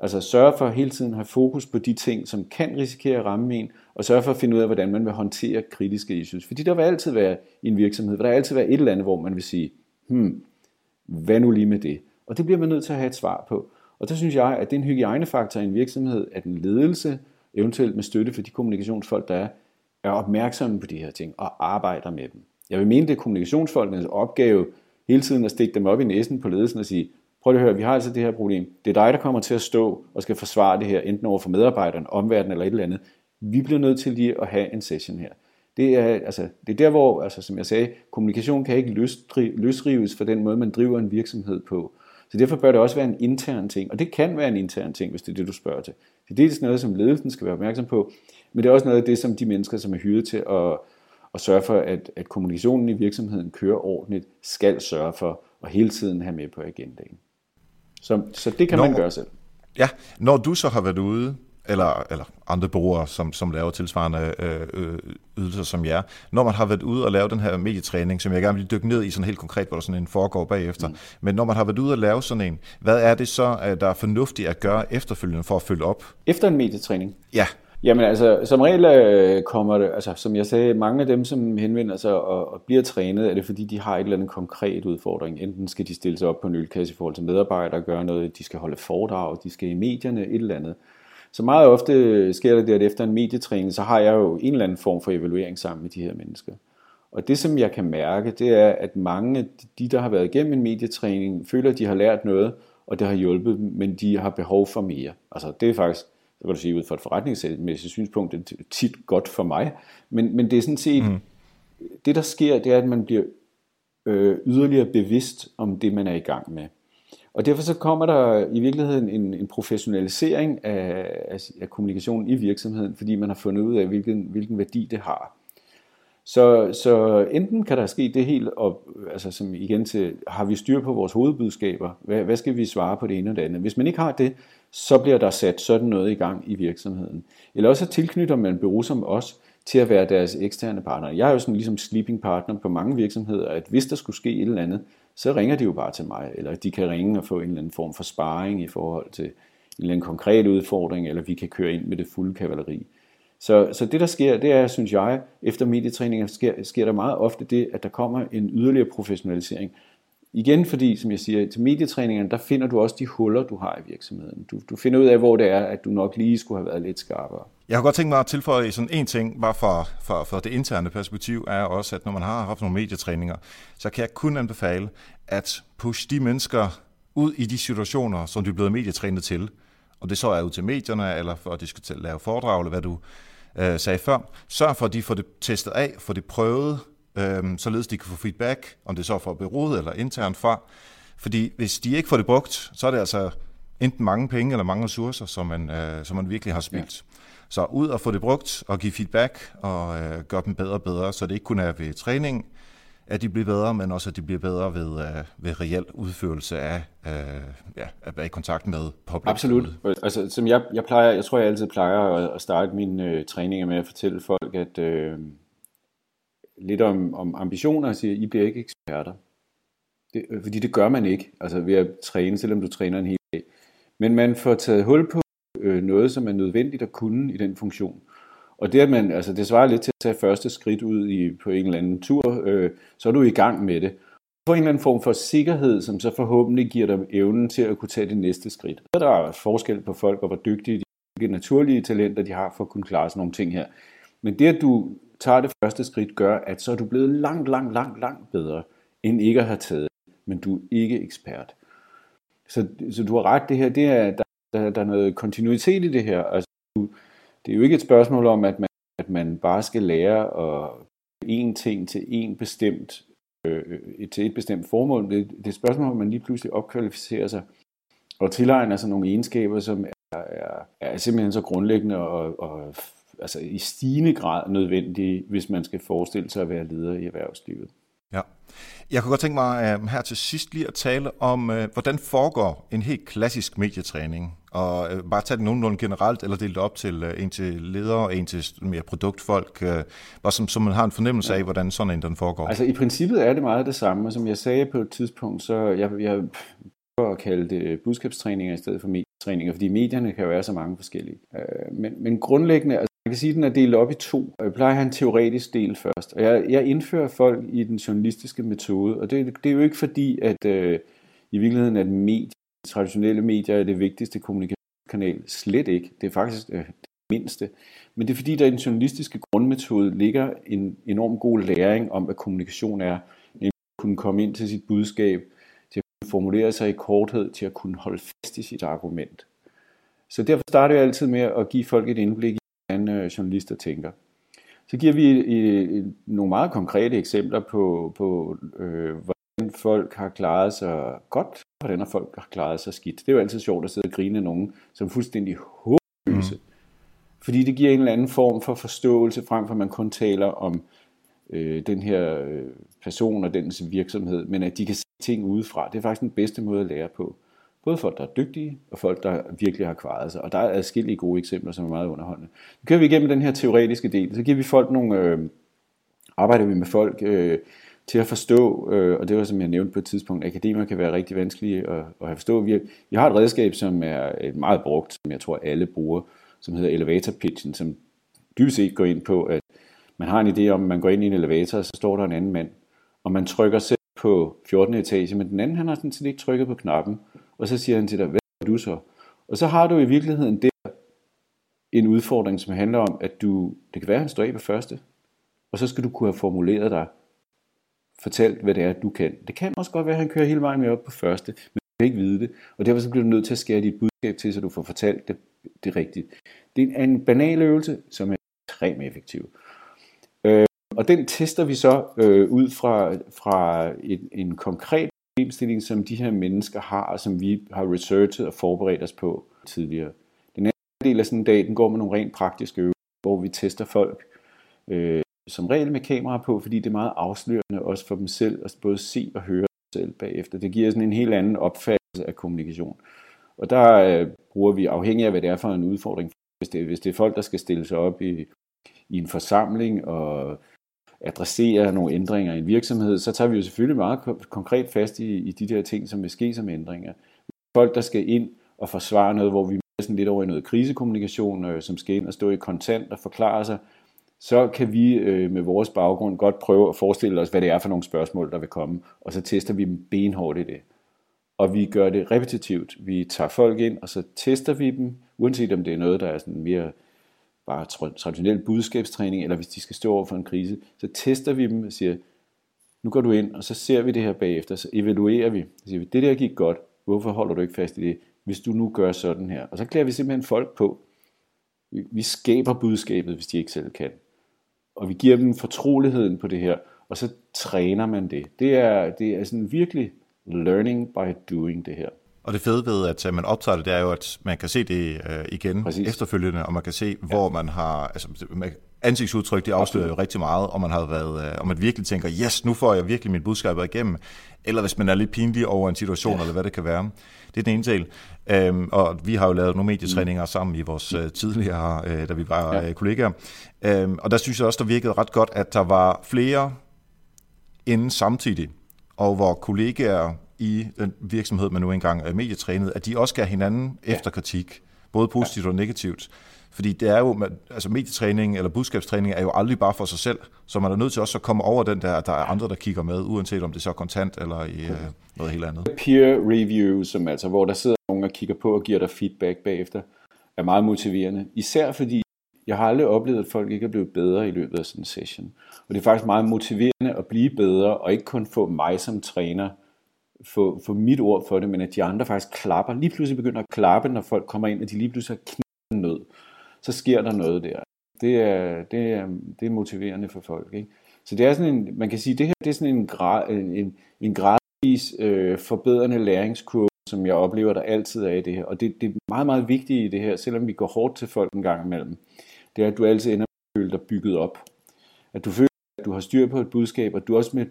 altså sørge for hele tiden at have fokus på de ting, som kan risikere at ramme en, og sørge for at finde ud af, hvordan man vil håndtere kritiske issues. Fordi der vil altid være i en virksomhed, der vil altid være et eller andet, hvor man vil sige, hmm, hvad nu lige med det? Og det bliver man nødt til at have et svar på. Og der synes jeg, at det er en hygiejnefaktor i en virksomhed, at en ledelse, eventuelt med støtte for de kommunikationsfolk, der er, er opmærksomme på de her ting og arbejder med dem. Jeg vil mene, det er kommunikationsfolkenes opgave hele tiden at stikke dem op i næsen på ledelsen og sige, prøv at høre, vi har altså det her problem. Det er dig, der kommer til at stå og skal forsvare det her, enten over for medarbejderne, omverdenen eller et eller andet. Vi bliver nødt til lige at have en session her. Det er, altså, det er der, hvor, altså, som jeg sagde, kommunikation kan ikke løsrives for den måde, man driver en virksomhed på. Så derfor bør det også være en intern ting, og det kan være en intern ting, hvis det er det, du spørger til. Det er dels noget, som ledelsen skal være opmærksom på, men det er også noget af det, som de mennesker, som er hyret til at, at sørge for, at, at kommunikationen i virksomheden kører ordentligt, skal sørge for og hele tiden have med på agendaen. Så, så det kan når, man gøre selv.
Ja, når du så har været ude, eller, eller andre brugere, som, som laver tilsvarende øh, øh, ydelser som jer, når man har været ude og lave den her medietræning, som jeg gerne vil dykke ned i sådan helt konkret, hvor der sådan en foregår bagefter, mm. men når man har været ude og lave sådan en, hvad er det så, der er fornuftigt at gøre efterfølgende for at følge op?
Efter en medietræning?
Ja.
Jamen altså, som regel øh, kommer det, altså som jeg sagde, mange af dem, som henvender sig og, og bliver trænet, er det fordi, de har et eller andet konkret udfordring. Enten skal de stille sig op på en ølkasse i forhold til medarbejdere, gøre noget, de skal holde foredrag, de skal i medierne, et eller andet. Så meget ofte sker det det, at efter en medietræning, så har jeg jo en eller anden form for evaluering sammen med de her mennesker. Og det, som jeg kan mærke, det er, at mange af de, der har været igennem en medietræning, føler, at de har lært noget, og det har hjulpet dem, men de har behov for mere. Altså, det er faktisk så kan du sige ud fra et forretningsmæssigt synspunkt, det er tit godt for mig, men, men det er sådan set, mm. det der sker, det er, at man bliver øh, yderligere bevidst om det, man er i gang med. Og derfor så kommer der i virkeligheden en, en professionalisering af, af, af kommunikationen i virksomheden, fordi man har fundet ud af, hvilken, hvilken værdi det har. Så, så enten kan der ske det helt og, altså som igen til, har vi styr på vores hovedbudskaber? Hvad, hvad skal vi svare på det ene og det andet? Hvis man ikke har det, så bliver der sat sådan noget i gang i virksomheden. Eller også tilknytter man bureau som os til at være deres eksterne partner. Jeg er jo sådan ligesom sleeping partner på mange virksomheder, at hvis der skulle ske et eller andet, så ringer de jo bare til mig, eller de kan ringe og få en eller anden form for sparring i forhold til en eller anden konkret udfordring, eller vi kan køre ind med det fulde kavaleri. Så, så det der sker, det er, synes jeg, efter medietræninger sker, sker der meget ofte det, at der kommer en yderligere professionalisering. Igen fordi, som jeg siger, til medietræningerne, der finder du også de huller, du har i virksomheden. Du, du finder ud af, hvor det er, at du nok lige skulle have været lidt skarpere.
Jeg har godt tænkt mig at tilføje sådan en ting, bare for, for, for det interne perspektiv, er også, at når man har haft nogle medietræninger, så kan jeg kun anbefale at push de mennesker ud i de situationer, som de er blevet medietrænet til. Og det så er ud til medierne, eller for at de skal lave foredrag, eller hvad du øh, sagde før. Sørg for, at de får det testet af, får det prøvet, øh, således de kan få feedback, om det så er for bureauet eller internt fra. Fordi hvis de ikke får det brugt, så er det altså enten mange penge eller mange ressourcer, som man, øh, som man virkelig har spildt. Ja. Så ud og få det brugt og give feedback og øh, gøre dem bedre og bedre, så det ikke kun er ved træning, at de bliver bedre, men også at de bliver bedre ved, uh, ved reel udførelse af uh, ja, at være i kontakt med publikum.
Absolut. Altså, som jeg, jeg, plejer, jeg tror, jeg altid plejer at, starte mine uh, træninger med at fortælle folk, at uh, lidt om, om ambitioner, og sige, I bliver ikke eksperter. Det, fordi det gør man ikke, altså ved at træne, selvom du træner en hel dag. Men man får taget hul på uh, noget, som er nødvendigt at kunne i den funktion. Og det, at man, altså det svarer lidt til at tage første skridt ud i, på en eller anden tur, øh, så er du i gang med det. Få en eller anden form for sikkerhed, som så forhåbentlig giver dig evnen til at kunne tage det næste skridt. Så der er forskel på folk, og hvor dygtige de hvilke naturlige talenter de har for at kunne klare sådan nogle ting her. Men det, at du tager det første skridt, gør, at så er du blevet langt, langt, langt, langt bedre, end ikke at have taget. Men du er ikke ekspert. Så, så du har ret, det her, det er, der, der, der er noget kontinuitet i det her. Altså, du, det er jo ikke et spørgsmål om, at man, at man bare skal lære at en ting til en bestemt øh, til et bestemt formål. Det, det er et spørgsmål om, at man lige pludselig opkvalificerer sig og tilegner sig nogle egenskaber, som er, er, er simpelthen så grundlæggende og, og altså i stigende grad nødvendige, hvis man skal forestille sig at være leder i erhvervslivet.
Ja. Jeg kunne godt tænke mig uh, her til sidst lige at tale om, uh, hvordan foregår en helt klassisk medietræning. Og uh, bare tage det nogenlunde generelt, eller dele det op til uh, en til ledere og en til mere produktfolk, uh, bare som, som man har en fornemmelse af, hvordan sådan en den foregår.
Altså i princippet er det meget det samme, som jeg sagde på et tidspunkt, så jeg, jeg prøver at kalde det budskabstræninger i stedet for medietræninger, fordi medierne kan jo være så mange forskellige. Uh, men, men grundlæggende, kan sige, at den er delt op i to. Jeg plejer at have en teoretisk del først. Og jeg, jeg indfører folk i den journalistiske metode, og det, det er jo ikke fordi, at øh, i virkeligheden at medie, traditionelle medier er det vigtigste kommunikationskanal. Slet ikke. Det er faktisk øh, det mindste. Men det er fordi, der i den journalistiske grundmetode ligger en enorm god læring om, hvad kommunikation er. At kunne komme ind til sit budskab, til at kunne formulere sig i korthed, til at kunne holde fast i sit argument. Så derfor starter jeg altid med at give folk et indblik hvordan øh, journalister tænker. Så giver vi nogle meget konkrete eksempler på, på øh, hvordan folk har klaret sig godt, og hvordan folk har klaret sig skidt. Det er jo altid sjovt at sidde og grine af nogen, som er fuldstændig håbløse. Mm. Fordi det giver en eller anden form for forståelse, frem for at man kun taler om øh, den her øh, person og dens virksomhed, men at de kan se ting udefra. Det er faktisk den bedste måde at lære på. Både folk, der er dygtige, og folk, der virkelig har kvaret sig. Og der er adskillige gode eksempler, som er meget underholdende. Nu kører vi igennem den her teoretiske del. Så giver vi folk nogle, øh, arbejder vi med folk øh, til at forstå, øh, og det var som jeg nævnte på et tidspunkt, akademia kan være rigtig vanskelige at, at have forstå. Vi, vi har et redskab, som er et meget brugt, som jeg tror alle bruger, som hedder elevator pitchen, som dybest set går ind på, at man har en idé om, at man går ind i en elevator, og så står der en anden mand, og man trykker selv på 14. etage, men den anden han har sådan set ikke trykket på knappen, og så siger han til dig, hvad er du så? Og så har du i virkeligheden der en udfordring, som handler om, at du, det kan være, at han står af på første, og så skal du kunne have formuleret dig, fortalt, hvad det er, du kan. Det kan også godt være, at han kører hele vejen med op på første, men du kan ikke vide det, og derfor så bliver du nødt til at skære dit budskab til, så du får fortalt det, det rigtigt. Det er en banal øvelse, som er ekstremt effektiv. Øh, og den tester vi så øh, ud fra, fra en, en konkret problemstilling, som de her mennesker har, og som vi har researchet og forberedt os på tidligere. Den anden del af sådan en dag, den går med nogle rent praktiske øvelser, hvor vi tester folk, øh, som regel med kamera på, fordi det er meget afslørende også for dem selv, at både se og høre sig selv bagefter. Det giver sådan en helt anden opfattelse af kommunikation. Og der øh, bruger vi, afhængig af hvad det er for en udfordring, hvis det, hvis det er folk, der skal stille sig op i, i en forsamling og adressere nogle ændringer i en virksomhed, så tager vi jo selvfølgelig meget konkret fast i, i de der ting, som vil ske som ændringer. Folk, der skal ind og forsvare noget, hvor vi er sådan lidt over i noget krisekommunikation, øh, som skal ind og stå i kontant og forklare sig, så kan vi øh, med vores baggrund godt prøve at forestille os, hvad det er for nogle spørgsmål, der vil komme, og så tester vi dem benhårdt i det. Og vi gør det repetitivt. Vi tager folk ind, og så tester vi dem, uanset om det er noget, der er sådan mere bare traditionel budskabstræning, eller hvis de skal stå over for en krise, så tester vi dem og siger, nu går du ind, og så ser vi det her bagefter, så evaluerer vi. Så siger vi, det der gik godt, hvorfor holder du ikke fast i det, hvis du nu gør sådan her? Og så klæder vi simpelthen folk på. Vi, vi skaber budskabet, hvis de ikke selv kan. Og vi giver dem fortroligheden på det her, og så træner man det. Det er, det er sådan virkelig learning by doing det her.
Og det fede ved, at man optager det, det er jo, at man kan se det øh, igen Præcis. efterfølgende, og man kan se, ja. hvor man har... Altså, ansigtsudtryk, det afslører jo rigtig meget, om man har været, øh, om man virkelig tænker, yes, nu får jeg virkelig mit budskab igennem, eller hvis man er lidt pinlig over en situation, ja. eller hvad det kan være. Det er den ene del. Øhm, og vi har jo lavet nogle medietræninger sammen i vores øh, tidligere, øh, da vi var ja. øh, kollegaer. Øhm, og der synes jeg også, der virkede ret godt, at der var flere inden samtidig, og hvor kollegaer i den virksomhed, man nu engang er medietrænet, at de også skal hinanden ja. efterkritik, både positivt ja. og negativt. Fordi det er jo, altså medietræning eller budskabstræning er jo aldrig bare for sig selv, så man er nødt til også at komme over den der, at der er andre, der kigger med, uanset om det så er kontant eller i uh, noget helt andet.
Peer review, som altså, hvor der sidder nogen og kigger på og giver dig feedback bagefter, er meget motiverende. Især fordi jeg har aldrig oplevet, at folk ikke er blevet bedre i løbet af sådan en session. Og det er faktisk meget motiverende at blive bedre, og ikke kun få mig som træner få, få mit ord for det, men at de andre faktisk klapper, lige pludselig begynder at klappe, når folk kommer ind, og de lige pludselig har knæet nød. Så sker der noget der. Det er, det er, det er motiverende for folk. Ikke? Så det er sådan en, man kan sige, det her det er sådan en, grad, en, en gradvis øh, forbedrende læringskurve, som jeg oplever, der altid er i det her. Og det, det er meget, meget vigtigt i det her, selvom vi går hårdt til folk en gang imellem. Det det er, at du altid ender med at føle dig bygget op. At du føler, at du har styr på et budskab, og du også med,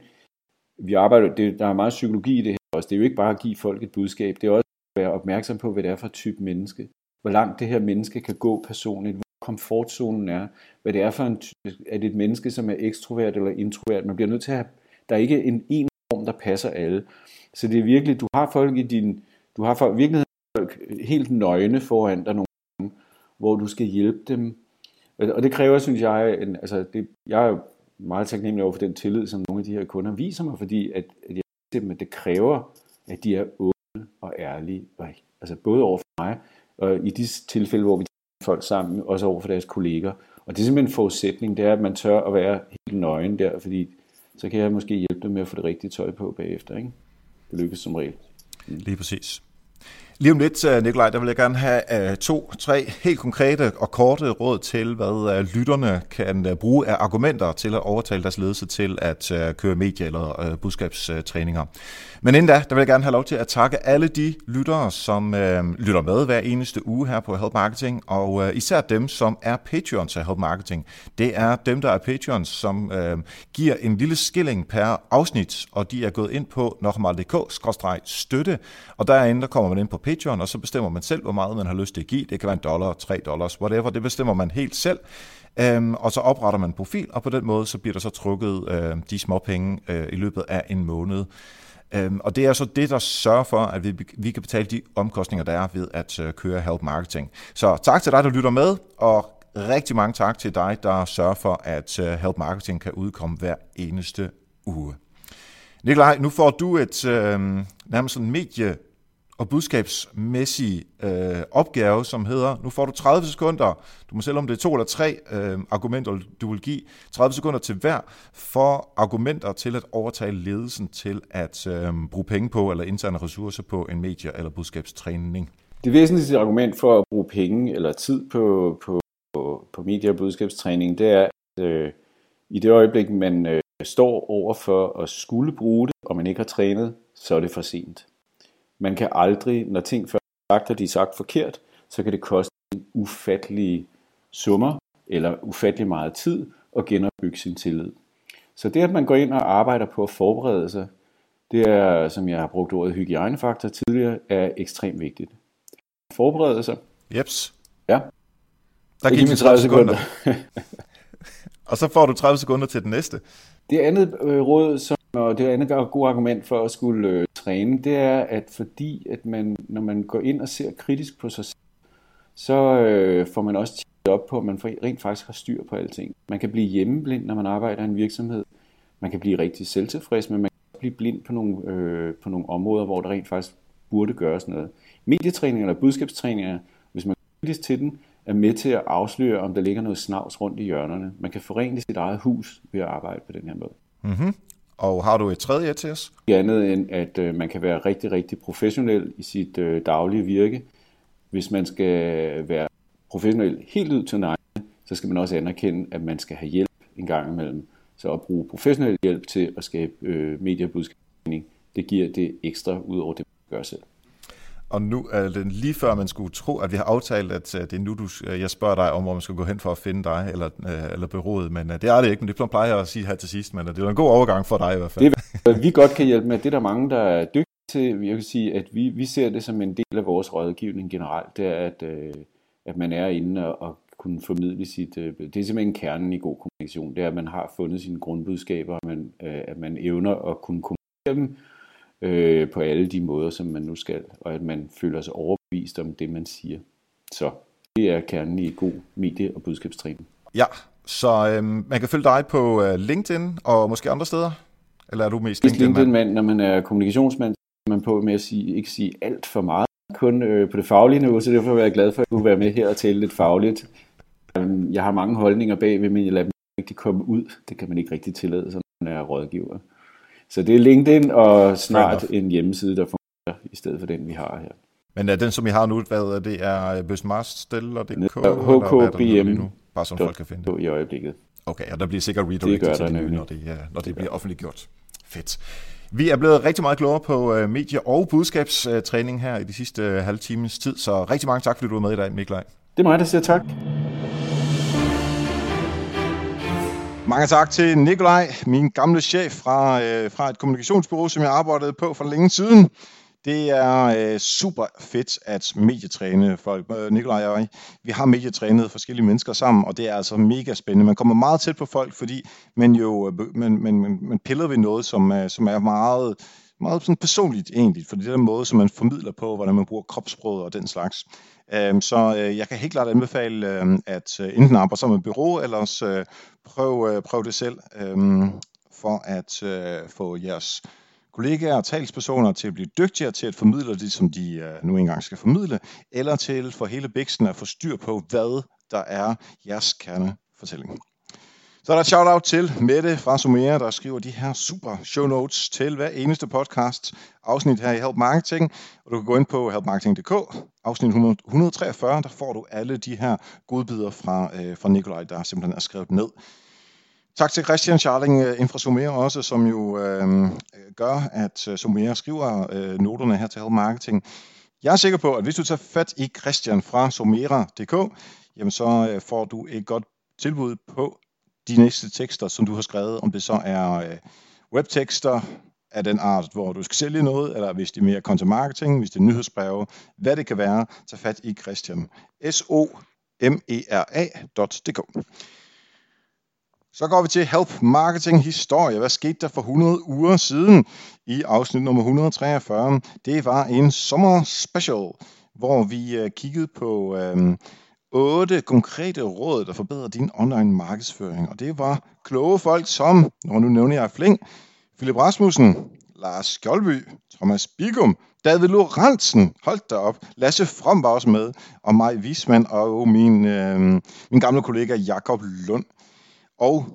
vi arbejder, det, der er meget psykologi i det os. Det er jo ikke bare at give folk et budskab, det er også at være opmærksom på, hvad det er for et type menneske. Hvor langt det her menneske kan gå personligt, hvor komfortzonen er, hvad det er for en, er det et menneske, som er ekstrovert eller introvert. Man bliver nødt til at have, der er ikke en en form, der passer alle. Så det er virkelig, du har folk i din, du har folk, virkelig folk helt nøgne foran dig nogle gange, hvor du skal hjælpe dem. Og det kræver, synes jeg, en, altså det, jeg er meget taknemmelig over for den tillid, som nogle af de her kunder viser mig, fordi at, at jeg dem, at det kræver, at de er åbne og ærlige, og, altså både over for mig, og i de tilfælde, hvor vi tager folk sammen, også over for deres kolleger. Og det er simpelthen en forudsætning, det er, at man tør at være helt nøgen der, fordi så kan jeg måske hjælpe dem med at få det rigtige tøj på bagefter. Ikke? Det lykkes som regel.
Lige præcis. Lige om lidt, øh, Nikolaj, der vil jeg gerne have øh, to, tre helt konkrete og korte råd til, hvad øh, lytterne kan bruge af argumenter til at overtale deres ledelse til at køre medie- eller budskabstræninger. Men inden da, der vil jeg gerne have lov til at takke alle de lyttere, som øh, lytter med hver eneste uge her på Help Marketing, og øh, især dem, som er Patreons af Help Marketing. Det er dem, der er Patreons, som øh, giver en lille skilling per afsnit, og de er gået ind på nokmal.dk-støtte, og derinde der kommer man ind på Patreon, og så bestemmer man selv, hvor meget man har lyst til at give. Det kan være en dollar, tre dollars, whatever. Det bestemmer man helt selv. Øhm, og så opretter man en profil, og på den måde så bliver der så trukket øh, de små penge øh, i løbet af en måned. Øhm, og det er så det, der sørger for, at vi, vi kan betale de omkostninger, der er ved at øh, køre Help Marketing. Så tak til dig, der lytter med, og rigtig mange tak til dig, der sørger for, at øh, Help Marketing kan udkomme hver eneste uge. Nikolaj, nu får du et øh, nærmest sådan medie og budskabsmæssig øh, opgave, som hedder, nu får du 30 sekunder, du må selv om det er to eller tre øh, argumenter, du vil give, 30 sekunder til hver, for argumenter til at overtage ledelsen til at øh, bruge penge på, eller interne ressourcer på en medie- eller budskabstræning.
Det væsentligste argument for at bruge penge eller tid på, på, på, på medie- og budskabstræning, det er, at øh, i det øjeblik, man øh, står over for at skulle bruge det, og man ikke har trænet, så er det for sent. Man kan aldrig, når ting først er sagt, og de er sagt forkert, så kan det koste en ufattelig summer eller ufattelig meget tid at genopbygge sin tillid. Så det, at man går ind og arbejder på at forberede sig, det er, som jeg har brugt ordet hygiejnefaktor tidligere, er ekstremt vigtigt. Forberede sig.
Jeps.
Ja.
Der giver vi 30 sekunder. og så får du 30 sekunder til den næste.
Det andet øh, råd, som, og det andet gode argument for at skulle øh, træne, det er, at fordi at man, når man går ind og ser kritisk på sig selv, så øh, får man også tjekket op på, at man rent faktisk har styr på alting. Man kan blive hjemmeblind, når man arbejder i en virksomhed. Man kan blive rigtig selvtilfreds, men man kan blive blind på nogle, øh, på nogle områder, hvor der rent faktisk burde gøres noget. Medietræning eller budskabstræninger, hvis man kritisk til den, er med til at afsløre, om der ligger noget snavs rundt i hjørnerne. Man kan forene sit eget hus ved at arbejde på den her måde.
Mm-hmm. Og har du et tredje til os?
Det andet end, at øh, man kan være rigtig, rigtig professionel i sit øh, daglige virke. Hvis man skal være professionel helt ud til neglene, så skal man også anerkende, at man skal have hjælp en gang imellem. Så at bruge professionel hjælp til at skabe øh, mediebudskabning, det giver det ekstra ud over det, man gør selv.
Og nu er det lige før, man skulle tro, at vi har aftalt, at øh, det er nu, du, øh, jeg spørger dig om, hvor man skal gå hen for at finde dig, eller, øh, eller bureauet. Men det er det ikke, men det plejer jeg at sige her til sidst. Men det er en god overgang for dig i hvert fald.
Det, vi godt kan hjælpe med, det er der mange, der er dygtige til. Jeg kan sige, at vi, vi ser det som en del af vores rådgivning generelt. Det er, at, at man er inde og, og kunne formidle sit... Det er simpelthen kernen i god kommunikation. Det er, at man har fundet sine grundbudskaber, at man, at man evner at kunne kommunikere dem, øh, på alle de måder, som man nu skal, og at man føler sig overbevist om det, man siger. Så det er kernen i god medie- og budskabstræning.
Ja, så øh, man kan følge dig på øh, LinkedIn og måske andre steder? Eller er du mest
LinkedIn-mand? LinkedIn når man er kommunikationsmand, så er man på med at sige, ikke sige alt for meget, kun øh, på det faglige niveau, så derfor er jeg glad for, at du kunne være med her og tale lidt fagligt. Øh, jeg har mange holdninger bagved, men jeg lader dem ikke rigtig komme ud. Det kan man ikke rigtig tillade, når man er rådgiver. Så det er LinkedIn og snart en hjemmeside, der fungerer i stedet for den, vi har her.
Men er den, som I har nu, hvad er det? Er Bøsmarstel og
DK? HKBM.
Bare så folk kan finde det.
I øjeblikket.
Okay, og der bliver sikkert redirected til det når det, når det bliver offentliggjort. Fedt. Vi er blevet rigtig meget klogere på uh, medie- og budskabstræning her i de sidste uh, halve times tid, så rigtig mange tak, fordi du var med i dag, Miklej.
Det er mig, der siger tak.
Mange tak til Nikolaj, min gamle chef fra, øh, fra et kommunikationsbureau, som jeg arbejdede på for længe siden. Det er øh, super fedt at medietræne folk. Øh, Nikolaj og jeg, vi har medietrænet forskellige mennesker sammen, og det er altså mega spændende. Man kommer meget tæt på folk, fordi man jo øh, man, man, man, man piller ved noget, som, øh, som er meget meget sådan personligt egentlig, for det er den måde, som man formidler på, hvordan man bruger kropssproget og den slags. Øhm, så øh, jeg kan helt klart anbefale, øh, at øh, enten arbejde sammen med bureau, eller også øh, prøv, øh, prøv det selv, øh, for at øh, få jeres kollegaer og talspersoner til at blive dygtigere til at formidle det, som de øh, nu engang skal formidle, eller til for hele bæksten at få styr på, hvad der er jeres kernefortælling. Så er der et shout-out til Mette fra Sumera, der skriver de her super show notes til hver eneste podcast afsnit her i Help Marketing. Og du kan gå ind på helpmarketing.dk, afsnit 143, der får du alle de her godbidder fra, øh, fra Nikolaj, der simpelthen er skrevet ned. Tak til Christian Charling øh, fra Sumera også, som jo øh, gør, at øh, Sumera skriver øh, noterne her til Help Marketing. Jeg er sikker på, at hvis du tager fat i Christian fra Sumera.dk, jamen så øh, får du et godt tilbud på de næste tekster, som du har skrevet, om det så er øh, webtekster af den art, hvor du skal sælge noget, eller hvis det er mere content marketing, hvis det er nyhedsbreve, hvad det kan være, tag fat i Christian. s o m e r a.dk. Så går vi til Help Marketing Historie. Hvad skete der for 100 uger siden i afsnit nummer 143? Det var en sommer special, hvor vi øh, kiggede på øh, otte konkrete råd, der forbedrer din online markedsføring. Og det var kloge folk som, når nu nævner jeg Fling, Philip Rasmussen, Lars Skjoldby, Thomas Bigum, David Lorentzen, hold da op, Lasse From var også med, og mig Wisman og min, øh, min gamle kollega Jakob Lund. Og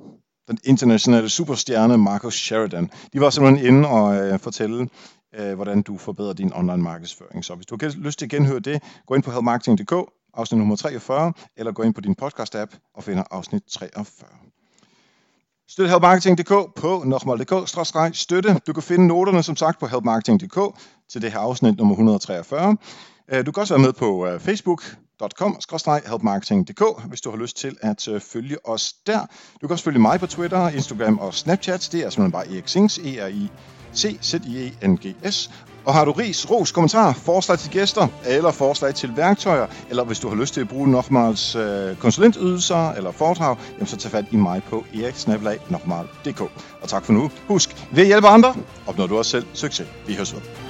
den internationale superstjerne Marcus Sheridan. De var simpelthen inde og øh, fortælle, øh, hvordan du forbedrer din online markedsføring. Så hvis du har lyst til at genhøre det, gå ind på helpmarketing.dk, afsnit nummer 43, eller gå ind på din podcast-app og finder afsnit 43. Støt helpmarketing.dk på nokmal.dk-støtte. Du kan finde noterne som sagt på helpmarketing.dk til det her afsnit nummer 143. Øh, du kan også være med på øh, Facebook, facebook.com helpmarketing.dk, hvis du har lyst til at øh, følge os der. Du kan også følge mig på Twitter, Instagram og Snapchat. Det er simpelthen bare Erik Sings, e r i c z i e n g s og har du ris, ros, kommentar, forslag til gæster, eller forslag til værktøjer, eller hvis du har lyst til at bruge Nochmals øh, konsulentydelser eller foredrag, jamen så tag fat i mig på eriksnabelag.dk. Og tak for nu. Husk, ved at hjælpe andre, opnår du også selv succes. Vi høres ved.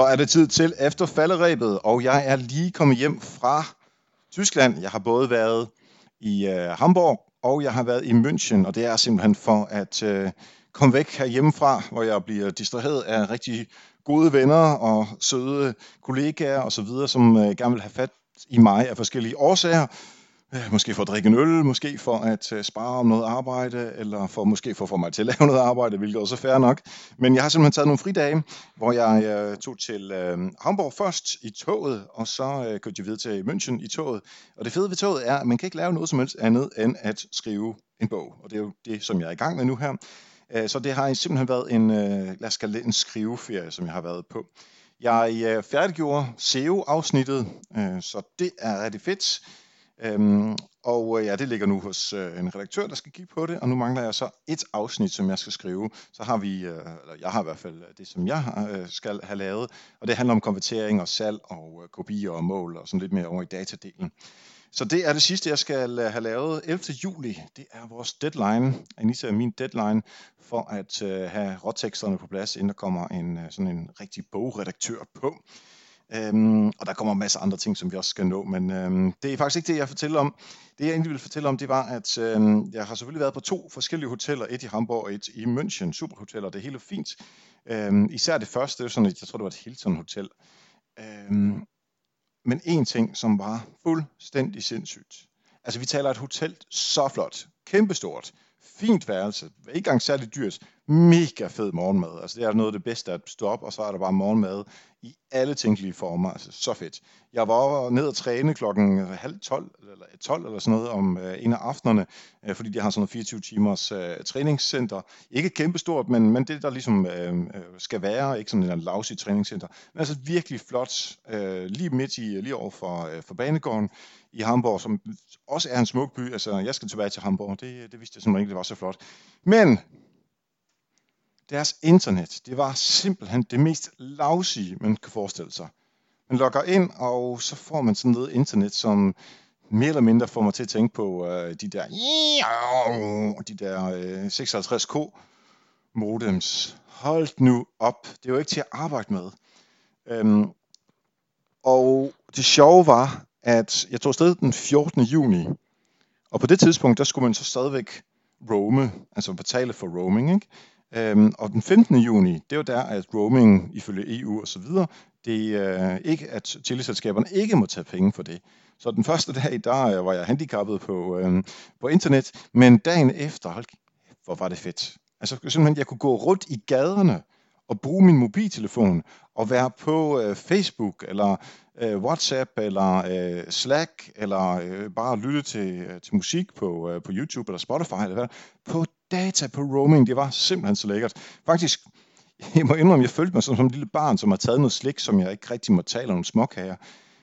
Så er det tid til efter falderæbet, og jeg er lige kommet hjem fra Tyskland. Jeg har både været i øh, Hamburg, og jeg har været i München, og det er simpelthen for at øh, komme væk her hjemmefra, hvor jeg bliver distraheret af rigtig gode venner og søde kollegaer osv., som øh, gerne vil have fat i mig af forskellige årsager. Øh, måske for at drikke en øl, måske for at øh, spare om noget arbejde, eller for måske for at få mig til at [LAUGHS] lave noget arbejde, hvilket også er fair nok. Men jeg har simpelthen taget nogle fridage, hvor jeg øh, tog til Hamburg først i toget, og så kørte jeg videre til München i toget. Og det fede ved toget er, at man kan ikke lave noget som helst andet end at skrive en bog. Og det er jo det, som jeg er i gang med nu her. Så det har simpelthen været en, lad os kalde det en skriveferie, som jeg har været på. Jeg færdiggjorde SEO-afsnittet, så det er rigtig fedt. Øhm, og øh, ja, det ligger nu hos øh, en redaktør, der skal kigge på det, og nu mangler jeg så et afsnit, som jeg skal skrive. Så har vi, øh, eller jeg har i hvert fald øh, det, som jeg øh, skal have lavet, og det handler om konvertering og salg og øh, kopier og mål og sådan lidt mere over i datadelen. Så det er det sidste, jeg skal øh, have lavet. 11. juli, det er vores deadline. Anita er min deadline for at øh, have råteksterne på plads, inden der kommer en, øh, sådan en rigtig bogredaktør på. Øhm, og der kommer masser af andre ting, som vi også skal nå, men øhm, det er faktisk ikke det, jeg fortæller om. Det jeg egentlig vil fortælle om, det var, at øhm, jeg har selvfølgelig været på to forskellige hoteller, et i Hamburg og et i München, superhoteller, det er helt fint. Øhm, især det første, det var sådan et, jeg tror det var et Hilton Hotel. Øhm, men en ting, som var fuldstændig sindssygt. Altså vi taler et hotel så flot, kæmpestort, fint værelse, ikke engang særlig dyrt, mega fed morgenmad. Altså det er noget af det bedste at stå op, og så er der bare morgenmad i alle tænkelige former. Altså så fedt. Jeg var ned og træne klokken halv 12 eller 12 eller sådan noget om øh, en af aftenerne, øh, fordi de har sådan noget 24 timers øh, træningscenter. Ikke kæmpestort, men, men det der ligesom øh, øh skal være, ikke sådan en lousy træningscenter. Men altså virkelig flot, øh, lige midt i, lige over for, øh, for banegården i Hamburg, som også er en smuk by. Altså jeg skal tilbage til Hamburg, det, det vidste jeg simpelthen ikke, det var så flot. Men deres internet, det var simpelthen det mest lavsige, man kan forestille sig. Man logger ind, og så får man sådan noget internet, som mere eller mindre får mig til at tænke på øh, de der, de der øh, 56k modems. Hold nu op, det er jo ikke til at arbejde med. Øhm, og det sjove var, at jeg tog afsted den 14. juni, og på det tidspunkt, der skulle man så stadigvæk roame, altså betale for roaming, ikke? Øhm, og den 15. juni, det var der, at roaming ifølge EU og så videre, det er øh, ikke, at teleselskaberne ikke må tage penge for det. Så den første dag, der øh, var jeg handicappet på, øhm, på internet, men dagen efter, hold, hvor var det fedt. Altså simpelthen, jeg kunne gå rundt i gaderne og bruge min mobiltelefon og være på øh, Facebook eller øh, WhatsApp eller øh, Slack eller øh, bare lytte til, øh, til musik på, øh, på YouTube eller Spotify eller hvad, på data på roaming. Det var simpelthen så lækkert. Faktisk, jeg må indrømme, jeg følte mig som, som et lille barn, som har taget noget slik, som jeg ikke rigtig må tale om nogle småkager.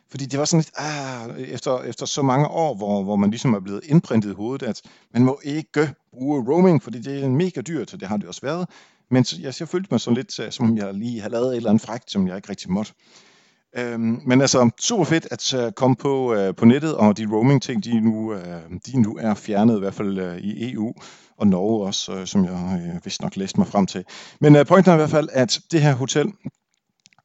Fordi det var sådan lidt, ah, efter, efter så mange år, hvor, hvor man ligesom er blevet indprintet i hovedet, at man må ikke bruge roaming, fordi det er mega dyrt, og det har det også været. Men jeg, jeg følte mig sådan lidt, øh, som om jeg lige havde lavet et eller andet frækt, som jeg ikke rigtig måtte. Øhm, men altså, super fedt at øh, komme på, øh, på nettet, og de roaming-ting, de nu, øh, de nu er fjernet, i hvert fald øh, i EU, og Norge også, øh, som jeg øh, vist nok læste mig frem til. Men øh, pointen er i hvert fald, at det her hotel,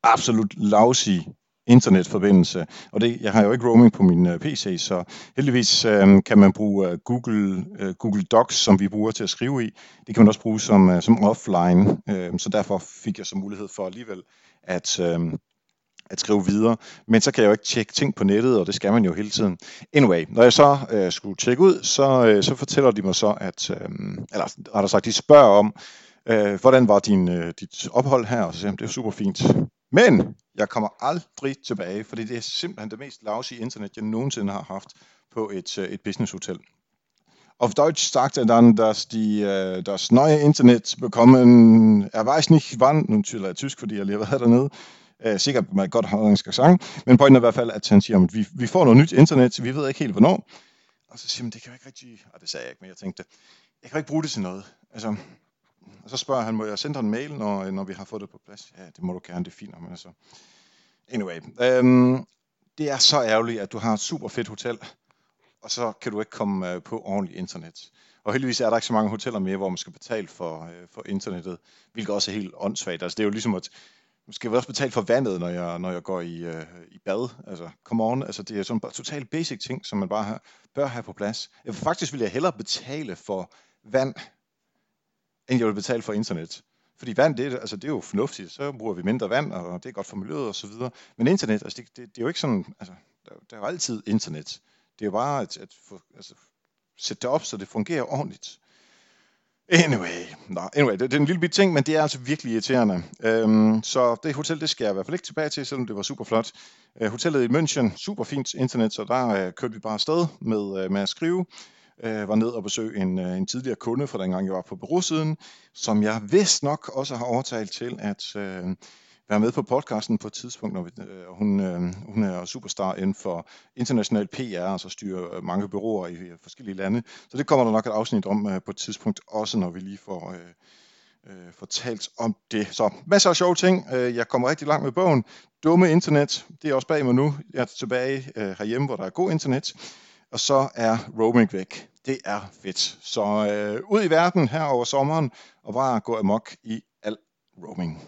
absolut lousy internetforbindelse. Og det, jeg har jo ikke roaming på min øh, uh, PC, så heldigvis øh, kan man bruge uh, Google, uh, Google Docs, som vi bruger til at skrive i. Det kan man også bruge som, uh, som offline, øh, så derfor fik jeg så mulighed for alligevel at, øh, at skrive videre. Men så kan jeg jo ikke tjekke ting på nettet, og det skal man jo hele tiden. Anyway, når jeg så øh, skulle tjekke ud, så, øh, så fortæller de mig så, at, øh, eller rettere sagt, de spørger om, øh, hvordan var din, øh, dit ophold her, og så siger jeg, det er super fint. Men jeg kommer aldrig tilbage, fordi det er simpelthen det mest lousy internet, jeg nogensinde har haft på et, øh, et businesshotel. Auf Deutsch sagte er dann, dass die, äh, das neue Internet bekommen, er weiß nicht wann, nu tyder jeg tysk, fordi jeg lige har været dernede, Øh, sikkert med et godt hollandsk sang, men pointen er i hvert fald, at han siger, at vi, vi får noget nyt internet, vi ved ikke helt hvornår. Og så siger han, det kan jeg ikke rigtig, og det sagde jeg ikke, men jeg tænkte, jeg kan ikke bruge det til noget. Altså, og så spørger han, må jeg sende dig en mail, når, når vi har fået det på plads? Ja, det må du gerne, det er fint. Men altså. Anyway, øhm, det er så ærgerligt, at du har et super fedt hotel, og så kan du ikke komme øh, på ordentligt internet. Og heldigvis er der ikke så mange hoteller mere, hvor man skal betale for, øh, for internettet, hvilket også er helt åndssvagt. Altså det er jo ligesom at, nu skal også betale for vandet, når jeg, når jeg går i, øh, i bad. Altså, come on, altså det er sådan bare total basic ting, som man bare har, bør have på plads. Jeg, faktisk vil jeg hellere betale for vand, end jeg vil betale for internet. Fordi vand, det, altså, det er jo fornuftigt, så bruger vi mindre vand, og det er godt for miljøet og så videre. Men internet, altså, det, det, det er jo ikke sådan, altså, der, der er jo altid internet. Det er jo bare at, at få, altså, sætte det op, så det fungerer ordentligt. Anyway, no, anyway det, det er en lille bit ting, men det er altså virkelig irriterende. Øhm, så det hotel, det skal jeg i hvert fald ikke tilbage til, selvom det var super flot. Øh, hotellet i München, super fint internet, så der øh, kørte vi bare afsted med, øh, med at skrive øh, var ned og besøge en, øh, en tidligere kunde fra dengang jeg var på bureausiden, som jeg vist nok også har overtalt til at øh, være med på podcasten på et tidspunkt, når vi, øh, hun, øh, hun er superstar inden for international PR, altså styrer øh, mange bureauer i øh, forskellige lande. Så det kommer der nok et afsnit om øh, på et tidspunkt, også når vi lige får... Øh, øh, fortalt om det. Så masser af sjove ting. Øh, jeg kommer rigtig langt med bogen. Dumme internet, det er også bag mig nu. Jeg er tilbage øh, herhjemme, hvor der er god internet og så er roaming væk. Det er fedt. Så øh, ud i verden her over sommeren, og bare gå amok i al roaming.